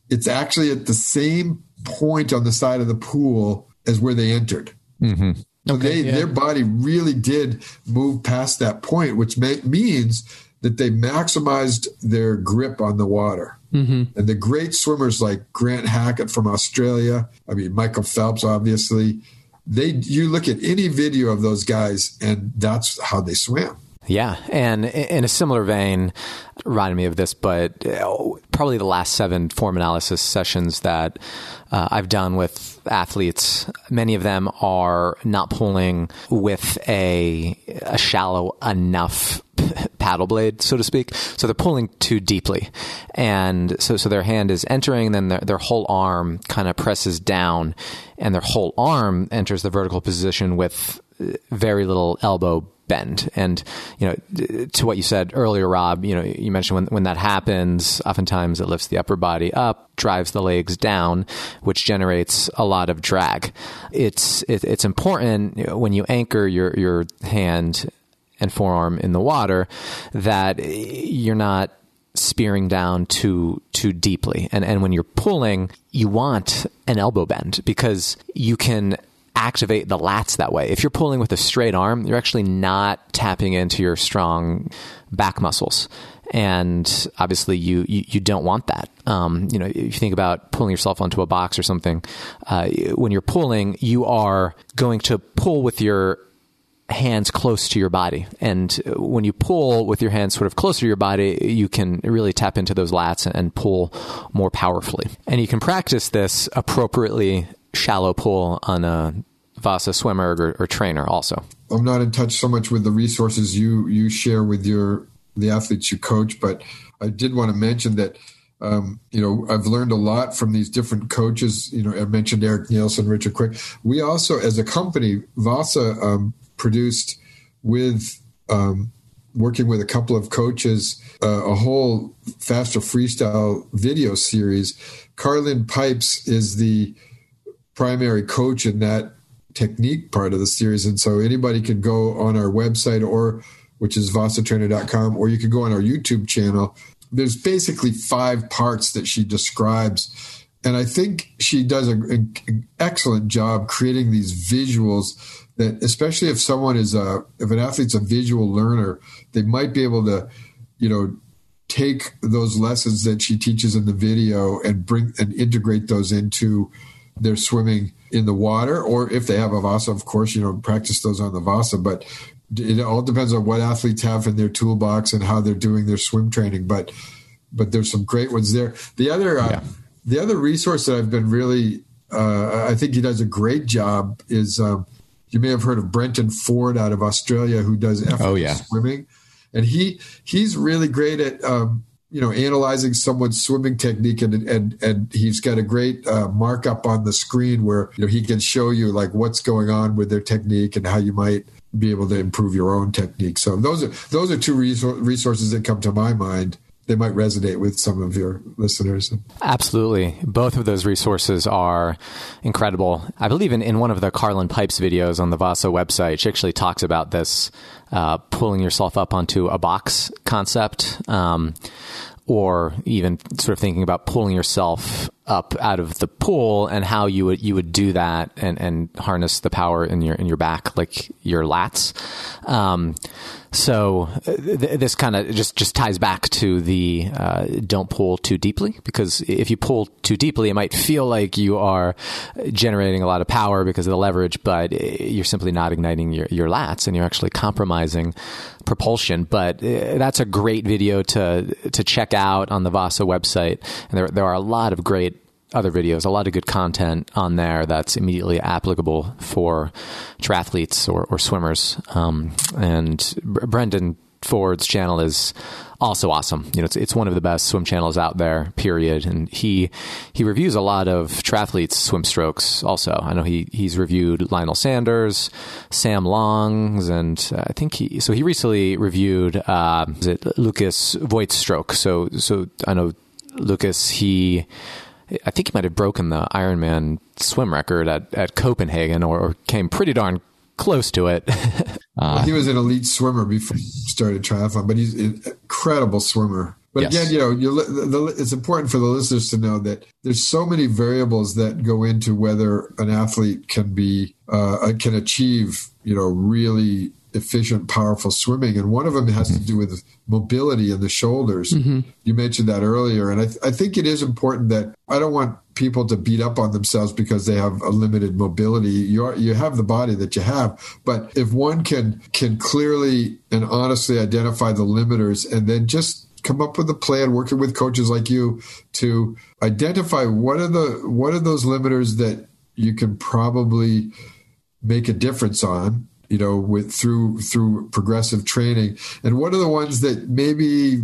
it's actually at the same point on the side of the pool as where they entered. Mm-hmm. Okay, they, yeah. their body really did move past that point, which may, means that they maximized their grip on the water. Mm-hmm. And the great swimmers like Grant Hackett from Australia, I mean, Michael Phelps, obviously, they you look at any video of those guys and that's how they swim. Yeah, and in a similar vein, reminded me of this, but uh, probably the last seven form analysis sessions that uh, I've done with athletes, many of them are not pulling with a, a shallow enough paddle blade, so to speak. So they're pulling too deeply. And so, so their hand is entering, then their, their whole arm kind of presses down, and their whole arm enters the vertical position with very little elbow bend. And, you know, to what you said earlier, Rob, you know, you mentioned when, when that happens, oftentimes it lifts the upper body up, drives the legs down, which generates a lot of drag. It's, it, it's important when you anchor your, your hand and forearm in the water that you're not spearing down too too deeply. And and when you're pulling, you want an elbow bend because you can activate the lats that way. If you're pulling with a straight arm, you're actually not tapping into your strong back muscles. And obviously, you, you, you don't want that. Um, you know, if you think about pulling yourself onto a box or something, uh, when you're pulling, you are going to pull with your hands close to your body. And when you pull with your hands sort of closer to your body, you can really tap into those lats and pull more powerfully. And you can practice this appropriately shallow pull on a Vasa swim erg or, or, trainer also. I'm not in touch so much with the resources you you share with your the athletes you coach, but I did want to mention that um, you know, I've learned a lot from these different coaches. You know, I mentioned Eric Neilsen, Richard Quick. We also, as a company, Vasa um, produced with um, working with a couple of coaches uh, a whole faster freestyle video series. Karlyn Pipes is the primary coach in that technique part of the series, and so anybody can go on our website or which is vasatrainer.com, or you could go on our YouTube channel. There's basically five parts that she describes and I think she does an excellent job creating these visuals that especially if someone is a if an athlete's a visual learner, they might be able to, you know, take those lessons that she teaches in the video and bring and integrate those into their swimming in the water, or if they have a Vasa, of course, you know, practice those on the Vasa. But it all depends on what athletes have in their toolbox and how they're doing their swim training. But but there's some great ones there. The other uh, yeah. the other resource that I've been really uh, I think he does a great job is um, you may have heard of Brenton Ford out of Australia who does oh, yeah. swimming, and he he's really great at um, you know analyzing someone's swimming technique, and and and he's got a great uh, markup on the screen where you know he can show you like what's going on with their technique and how you might be able to improve your own technique. So those are those are two resources that come to my mind they might resonate with some of your listeners. Absolutely. Both of those resources are incredible. I believe in, in one of the Karlyn Pipes videos on the Vasa website, she actually talks about this uh, pulling yourself up onto a box concept. Um, or even sort of thinking about pulling yourself up out of the pool and how you would you would do that and, and harness the power in your in your back like your lats. Um, so th- this kind of just just ties back to the uh, don't pull too deeply because if you pull too deeply, it might feel like you are generating a lot of power because of the leverage, but you're simply not igniting your, your lats and you're actually compromising propulsion. But uh, that's a great video to to check out on the Vasa website, and there there are a lot of great other videos, a lot of good content on there that's immediately applicable for triathletes or, or swimmers. Um, and Brenton Ford's channel is also awesome. You know, it's it's one of the best swim channels out there. Period. And he he reviews a lot of triathletes' swim strokes. Also, I know he he's reviewed Lionel Sanders, Sam Long's, and I think he so he recently reviewed uh, Lucas Wojt's stroke. So so I know Lucas he I think he might have broken the Ironman swim record at, at Copenhagen or, or came pretty darn close to it. uh, he was an elite swimmer before he started triathlon, but he's an incredible swimmer. But yes. again, you know, the, the, it's important for the listeners to know that there's so many variables that go into whether an athlete can be uh, can achieve, you know, really efficient, powerful swimming. And one of them has to do with mobility in the shoulders. Mm-hmm. You mentioned that earlier. And I, th- I think it is important that I don't want people to beat up on themselves because they have a limited mobility. You are, you have the body that you have, but if one can can clearly and honestly identify the limiters and then just come up with a plan working with coaches like you to identify what are the what are those limiters that you can probably make a difference on you know with through through progressive training and what are the ones that maybe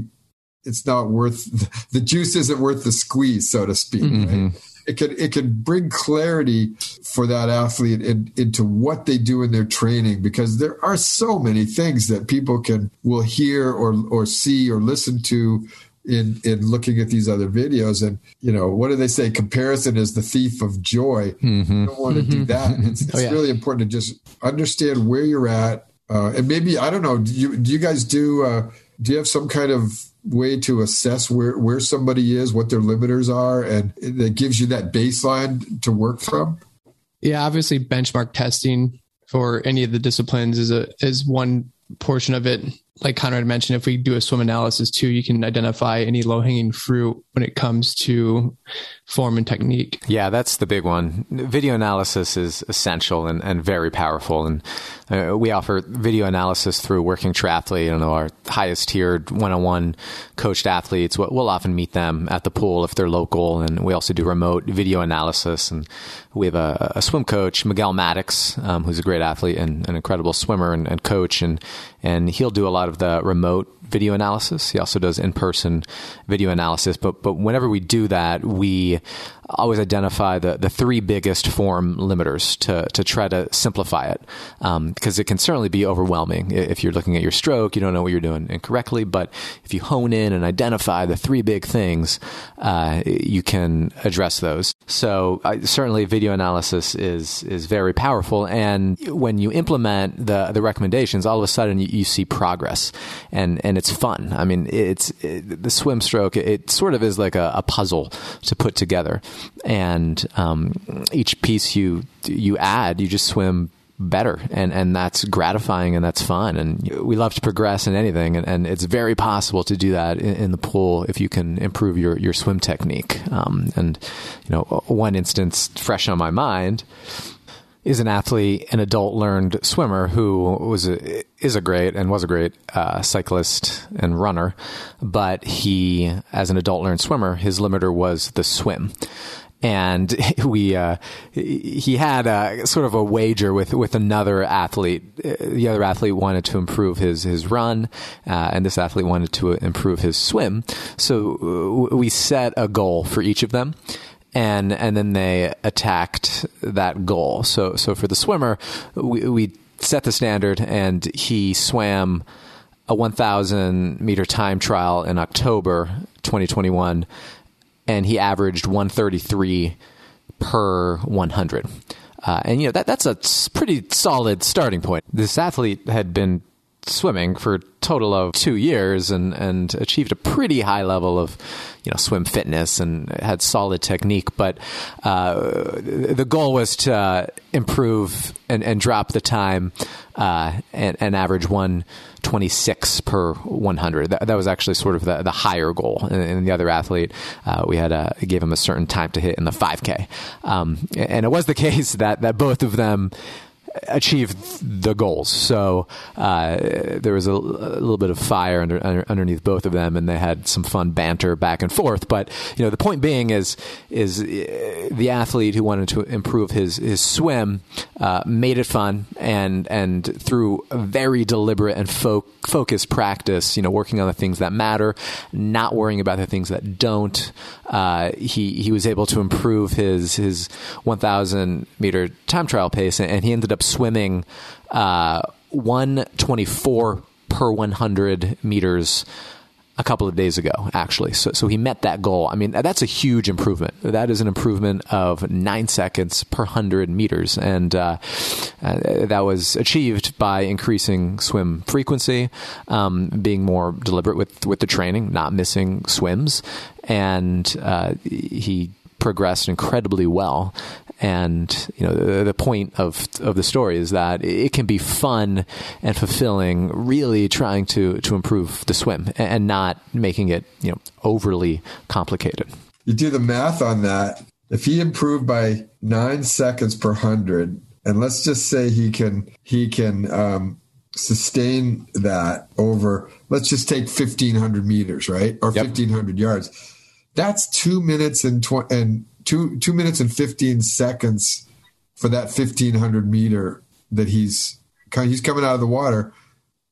it's not worth the juice isn't worth the squeeze so to speak mm-hmm. right it can it can bring clarity for that athlete in, into what they do in their training because there are so many things that people can will hear or or see or listen to in in looking at these other videos and you know what do they say comparison is the thief of joy mm-hmm. you don't want to mm-hmm. do that it's, it's oh, yeah. really important to just understand where you're at uh, and maybe i don't know do you do you guys do uh, do you have some kind of way to assess where, where somebody is, what their limiters are, and that gives you that baseline to work from? Yeah, obviously benchmark testing for any of the disciplines is a is one portion of it like Conrad mentioned, if we do a swim analysis too, you can identify any low hanging fruit when it comes to form and technique. Yeah, that's the big one. Video analysis is essential and, and very powerful. And uh, we offer video analysis through Working Triathlete. You know, our highest tiered one on one coached athletes. We'll often meet them at the pool if they're local. And we also do remote video analysis. And we have a, a swim coach, Miguel Maddox, um, who's a great athlete and an incredible swimmer and, and coach. And, and he'll do a lot of the remote video analysis. He also does in person video analysis. But but whenever we do that, we always identify the, the three biggest form limiters to, to try to simplify it. Because um, it can certainly be overwhelming. If you're looking at your stroke, you don't know what you're doing incorrectly. But if you hone in and identify the three big things, uh, you can address those. So certainly video analysis is, is very powerful. And when you implement the, the recommendations, all of a sudden you, you see progress and, and it's fun. I mean, it's it, the swim stroke, it, it, sort of is like a, a puzzle to put together. And um, each piece you you add, you just swim better. And and that's gratifying and that's fun. And we love to progress in anything. And, and it's very possible to do that in, in, the pool if you can improve your your swim technique. Um, and you know one instance fresh on my mind is an athlete, an adult learned swimmer who was a, is a great and was a great uh, cyclist and runner, but he, as an adult learned swimmer, his limiter was the swim. And we, uh, he had a, sort of a wager with, with another athlete. The other athlete wanted to improve his, his run, uh, and this athlete wanted to improve his swim. So uh, we set a goal for each of them and and then they attacked that goal. So so for the swimmer, we, we set the standard, and he swam a 1,000 meter time trial in October 2021, and he averaged 133 per 100. Uh, and you know that that's a pretty solid starting point. This athlete had been swimming for total of two years and, and achieved a pretty high level of you know swim fitness and had solid technique. But uh, the goal was to uh, improve and, and drop the time uh, and, and, average one twenty six per one hundred. That, that, was actually sort of the, the higher goal. And, the other athlete, uh, we had a, gave him a certain time to hit in the five k. Um, and it was the case that that both of them achieve the goals. So uh, there was a, a, little bit of fire under, under, underneath both of them, and they had some fun banter back and forth. But you know, the point being is is uh, the athlete who wanted to improve his his swim uh, made it fun, and and through very deliberate and fo- focused practice, you know, working on the things that matter, not worrying about the things that don't. Uh, he he was able to improve his his 1,000 meter time trial pace, and he ended up swimming uh, 124 per 100 meters a couple of days ago, actually. So, so he met that goal. I mean, that's a huge improvement. That is an improvement of nine seconds per hundred meters, and uh, uh, that was achieved by increasing swim frequency, um, being more deliberate with with the training, not missing swims, and uh, he progressed incredibly well And you know, the, the, point of of the story is that it can be fun and fulfilling, really trying to to improve the swim and not making it you know overly complicated. You do the math on that. If he improved by nine seconds per hundred, and let's just say he can he can um, sustain that over let's just take 1500 meters right or yep. 1500 yards that's two minutes and tw- and two two minutes and 15 seconds for that 1500 meter that he's he's coming out of the water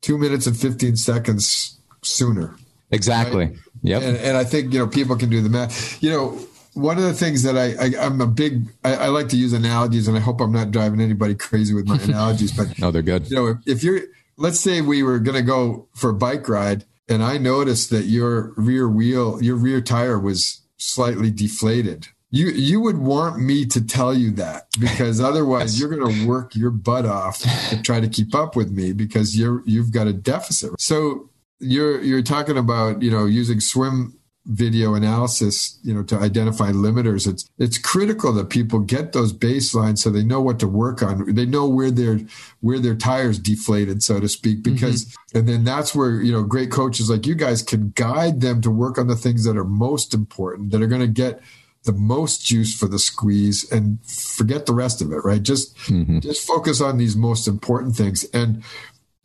two minutes and 15 seconds sooner. Exactly. Right? yep. And, and, i think you know people can do the math. You know one of the things that I, I am a big I, I, like to use analogies and I hope I'm not driving anybody crazy with my analogies but no they're good. you know if, if you're let's say we were going to go for a bike ride and I noticed that your rear wheel your rear tire was slightly deflated you you would want me to tell you that because otherwise you're going to work your butt off to try to keep up with me because you're you've got a deficit so you're you're talking about you know using swim video analysis, you know, to identify limiters. It's it's critical that people get those baselines so they know what to work on. They know where their where their tires deflated, so to speak, mm-hmm. because mm-hmm. and then that's where, you know, great coaches like you guys can guide them to work on the things that are most important, that are going to get the most juice for the squeeze and forget the rest of it, right? Just mm-hmm. just focus on these most important things. And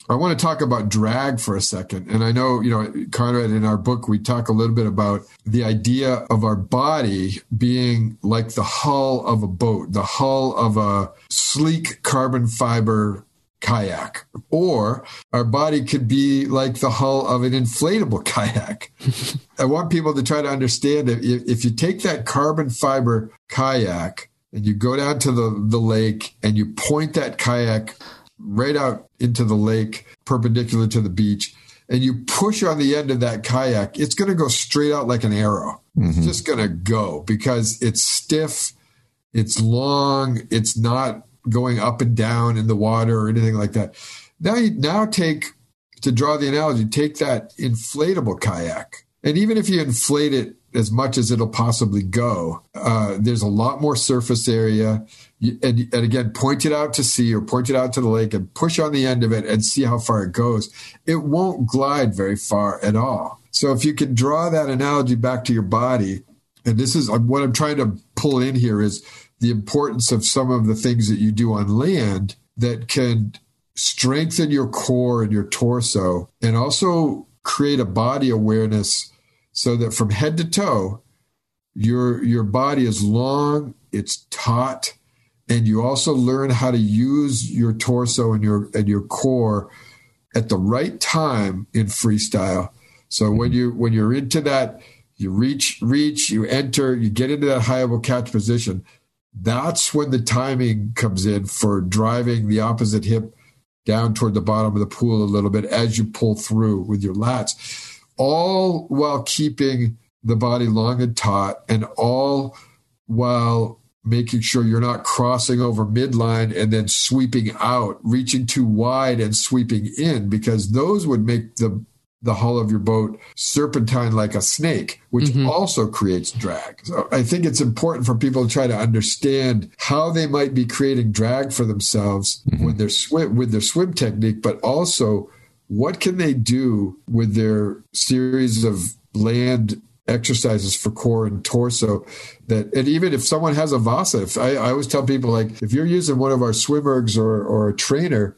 I want to talk about drag for a second. And I know, you know, Conrad, in our book, we talk a little bit about the idea of our body being like the hull of a boat, the hull of a sleek carbon fiber kayak, or our body could be like the hull of an inflatable kayak. I want people to try to understand that if you take that carbon fiber kayak and you go down to the, the lake and you point that kayak right out into the lake, perpendicular to the beach, and you push on the end of that kayak, it's going to go straight out like an arrow. Mm-hmm. It's just going to go because it's stiff, it's long, it's not going up and down in the water or anything like that. Now, you, now take to draw the analogy, take that inflatable kayak, and even if you inflate it as much as it'll possibly go, uh, there's a lot more surface area and, and again, point it out to sea or point it out to the lake and push on the end of it and see how far it goes. It won't glide very far at all. So if you can draw that analogy back to your body, and this is what I'm trying to pull in here is the importance of some of the things that you do on land that can strengthen your core and your torso and also create a body awareness so that from head to toe your your body is long it's taut and you also learn how to use your torso and your and your core at the right time in freestyle. So when you when you're into that, you reach reach, you enter, you get into that high elbow catch position. That's when the timing comes in for driving the opposite hip down toward the bottom of the pool a little bit as you pull through with your lats, all while keeping the body long and taut, and all while making sure you're not crossing over midline and then sweeping out, reaching too wide and sweeping in, because those would make the the hull of your boat serpentine like a snake, which mm-hmm. also creates drag. So I think it's important for people to try to understand how they might be creating drag for themselves mm-hmm. when they're swim with their swim technique, but also what can they do with their series of land exercises for core and torso that and even if someone has a vasa if I, I always tell people like if you're using one of our swim ergs or, or a trainer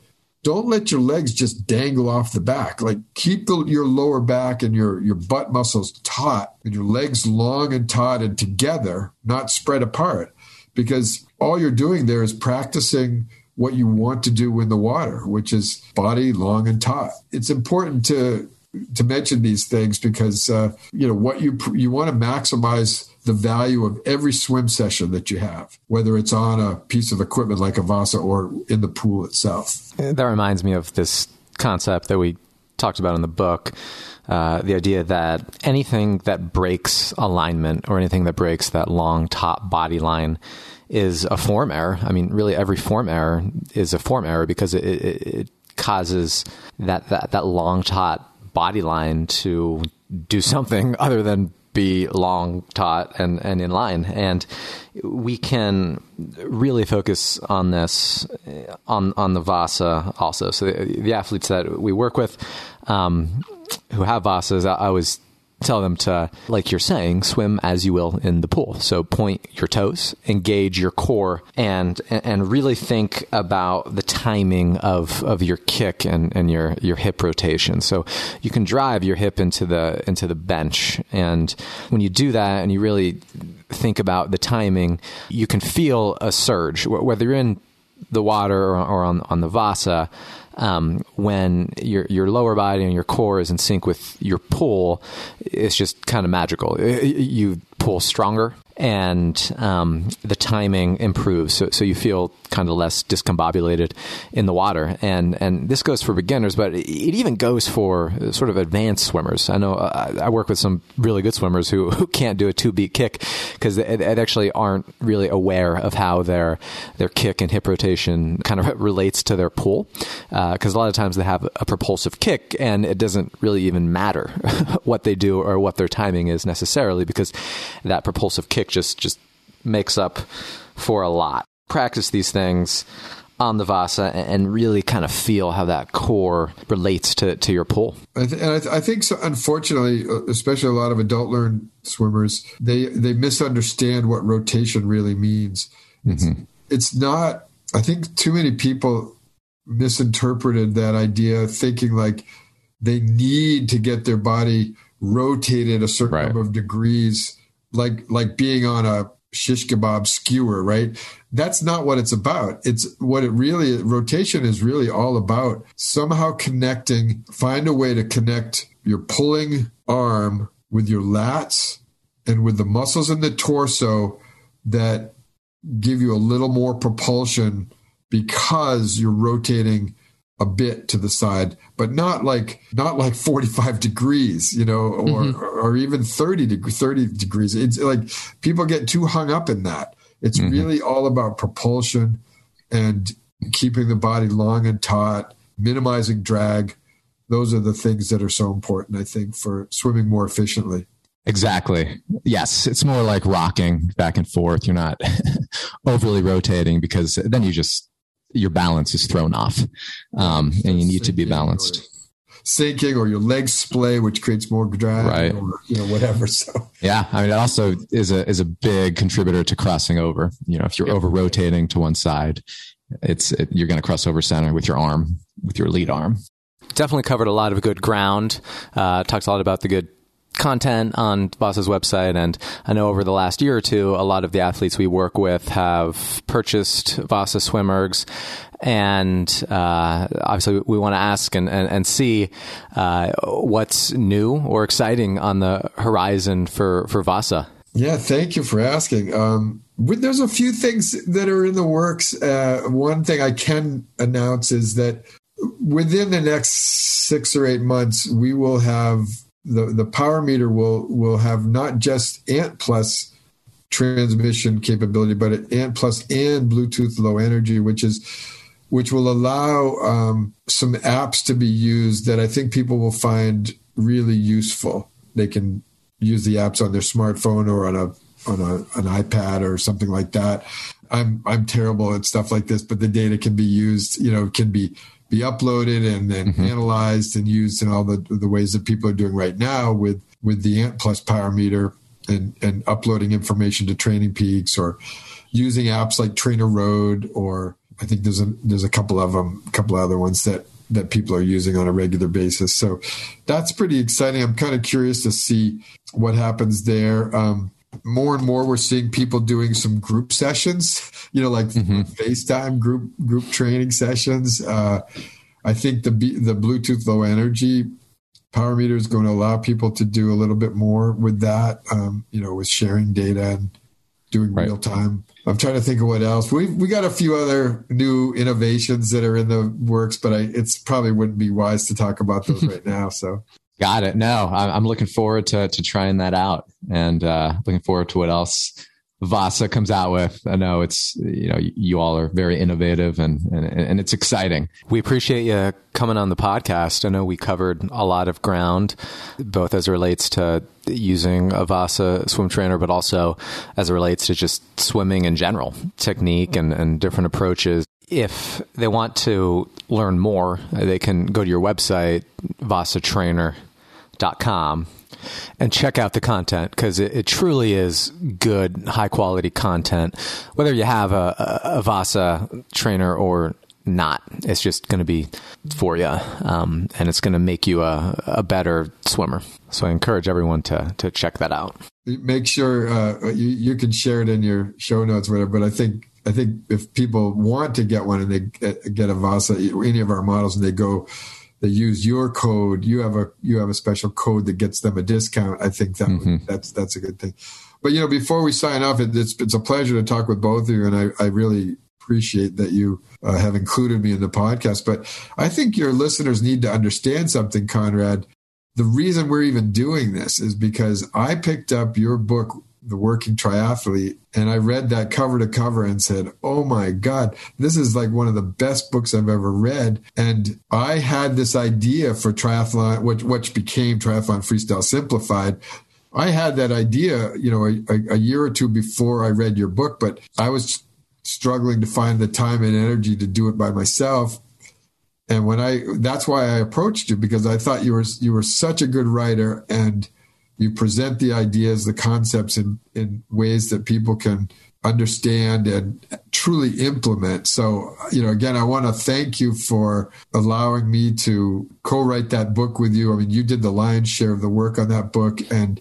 don't let your legs just dangle off the back. Like keep the, your lower back and your your butt muscles taut and your legs long and taut and together not spread apart because all you're doing there is practicing what you want to do in the water which is body long and taut. It's important to to mention these things because uh, you know what you you want to maximize the value of every swim session that you have, whether it's on a piece of equipment like a Vasa or in the pool itself. That reminds me of this concept that we talked about in the book. Uh, the idea that anything that breaks alignment or anything that breaks that long top body line is a form error. I mean, really, every form error is a form error because it, it, it causes that, that, that long taut body line to do something other than be long, taut, and, and in line. And we can really focus on this on on the Vasa also. So the, the athletes that we work with um, who have Vasas, I, I was tell them to, like you're saying, swim as you will in the pool. So point your toes, engage your core, and and really think about the timing of, of your kick and, and your, your hip rotation. So you can drive your hip into the into the bench, and when you do that, and you really think about the timing, you can feel a surge, whether you're in the water or, on on the Vasa um, when your your lower body and your core is in sync with your pull, it's just kind of magical. You pull stronger and um, the timing improves. So, so you feel kind of less discombobulated in the water. And, and this goes for beginners, but it even goes for sort of advanced swimmers. I know uh, I, work with some really good swimmers who, who can't do a two beat kick because they, they, actually aren't really aware of how their, their kick and hip rotation kind of relates to their pull. Because uh, a lot of times they have a propulsive kick and it doesn't really even matter what they do or what their timing is necessarily because that propulsive kick just just makes up for a lot. Practice these things on the Vasa and really kind of feel how that core relates to, to your pull. And I, th- I, think, so, unfortunately, uh, especially a lot of adult learn swimmers, they, they misunderstand what rotation really means. It's, mm-hmm. it's not, I think too many people misinterpreted that idea, thinking like they need to get their body rotated a certain right. number of degrees like like being on a shish kebab skewer, right? That's not what it's about. It's what it really rotation is really all about somehow connecting, find a way to connect your pulling arm with your lats and with the muscles in the torso that give you a little more propulsion because you're rotating a bit to the side, but not like not like 45 degrees, you know, or mm-hmm. or even 30 deg- 30 degrees. It's like people get too hung up in that. It's mm-hmm. really all about propulsion and keeping the body long and taut, minimizing drag. Those are the things that are so important, I think, for swimming more efficiently. Exactly. Yes, it's more like rocking back and forth. You're not overly rotating because then you just your balance is thrown off, um, and you need to be balanced. Sinking or your legs splay, which creates more drag, right? Or, you know, whatever. So yeah, I mean, it also is a is a big contributor to crossing over. You know, if you're yeah. over rotating to one side, it's it, you're going to cross over center with your arm, with your lead arm. Definitely covered a lot of good ground. Uh, talks a lot about the good content on Vasa's website. And I know over the last year or two, a lot of the athletes we work with have purchased Vasa swim ergs. And uh, obviously, we want to ask and, and, and see uh, what's new or exciting on the horizon for, for Vasa. Yeah, thank you for asking. Um, there's a few things that are in the works. Uh, one thing I can announce is that within the next six or eight months, we will have the, the power meter will will have not just ANT plus transmission capability, but ANT plus and Bluetooth low energy, which is which will allow um, some apps to be used that I think people will find really useful. They can use the apps on their smartphone or on a on a, an iPad or something like that. I'm I'm terrible at stuff like this, but the data can be used. You know, can be be uploaded and then mm-hmm. analyzed and used in all the, the ways that people are doing right now with, with the Ant Plus Power Meter and, and uploading information to Training Peaks or using apps like Trainer Road or I think there's a there's a couple of them, a couple of other ones that that people are using on a regular basis. So that's pretty exciting. I'm kind of curious to see what happens there. Um, more and more we're seeing people doing some group sessions you know like mm-hmm. facetime group group training sessions uh, i think the the bluetooth low energy power meter is going to allow people to do a little bit more with that um, you know with sharing data and doing right. real time i'm trying to think of what else we we got a few other new innovations that are in the works but I, it's probably wouldn't be wise to talk about those right now so Got it. No, I'm looking forward to to trying that out, and uh, looking forward to what else Vasa comes out with. I know it's you know you all are very innovative and and, and it's exciting. We appreciate you coming on the podcast. I know we covered a lot of ground, both as it relates to using a Vasa swim trainer, but also as it relates to just swimming in general, technique and, and different approaches. If they want to learn more, they can go to your website, vasatrainer.com and check out the content because it, it, truly is good, high quality content. Whether you have a, a, a Vasa trainer or not, it's just going to be for you, um, and it's going to make you a, a better swimmer. So I encourage everyone to to check that out. Make sure uh, you you can share it in your show notes, whatever. But I think I think if people want to get one and they get a Vasa, any of our models, and they go they use your code, you have a you have a special code that gets them a discount. I think that mm-hmm. that's that's a good thing. But you know, before we sign off, it, it's it's a pleasure to talk with both of you, and I, I really appreciate that you uh, have included me in the podcast. But I think your listeners need to understand something, Conrad. The reason we're even doing this is because I picked up your book the working triathlete and i read that cover to cover and said oh my god this is like one of the best books i've ever read. And i had this idea for triathlon which, which became triathlon freestyle simplified. I had that idea you know a, a year or two before i read your book but i was struggling to find the time and energy to do it by myself. And when i that's why i approached you because i thought you were you were such a good writer and you present the ideas, the concepts in, in ways that people can understand and truly implement. So, you know, again, I want to thank you for allowing me to co-write that book with you. I mean, you did the lion's share of the work on that book. And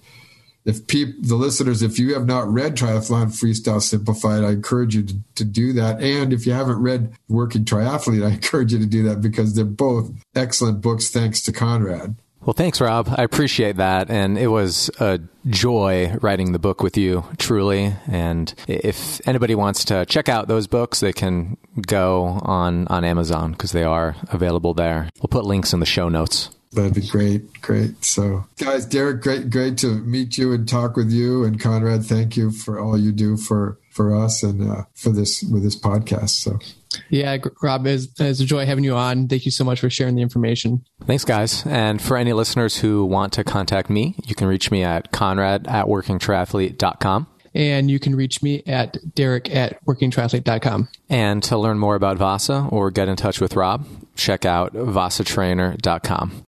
if people, the listeners, if you have not read Triathlon Freestyle Simplified, I encourage you to, to do that. And if you haven't read Working Triathlete, I encourage you to do that because they're both excellent books. Thanks to Conrad. Well, thanks, Rob. I appreciate that. And it was a joy writing the book with you, truly. And if anybody wants to check out those books, they can go on, on Amazon because they are available there. We'll put links in the show notes. That'd be great. Great. So, guys, Derek, great, great to meet you and talk with you. And Conrad, thank you for all you do for, for us and uh, for this, with this podcast. So, yeah, Rob, it's, it's a joy having you on. Thank you so much for sharing the information. Thanks, guys. And for any listeners who want to contact me, you can reach me at conrad at workingtriathlete.com. And you can reach me at derek at workingtriathlete.com. And to learn more about Vasa or get in touch with Rob, check out vasatrainer.com.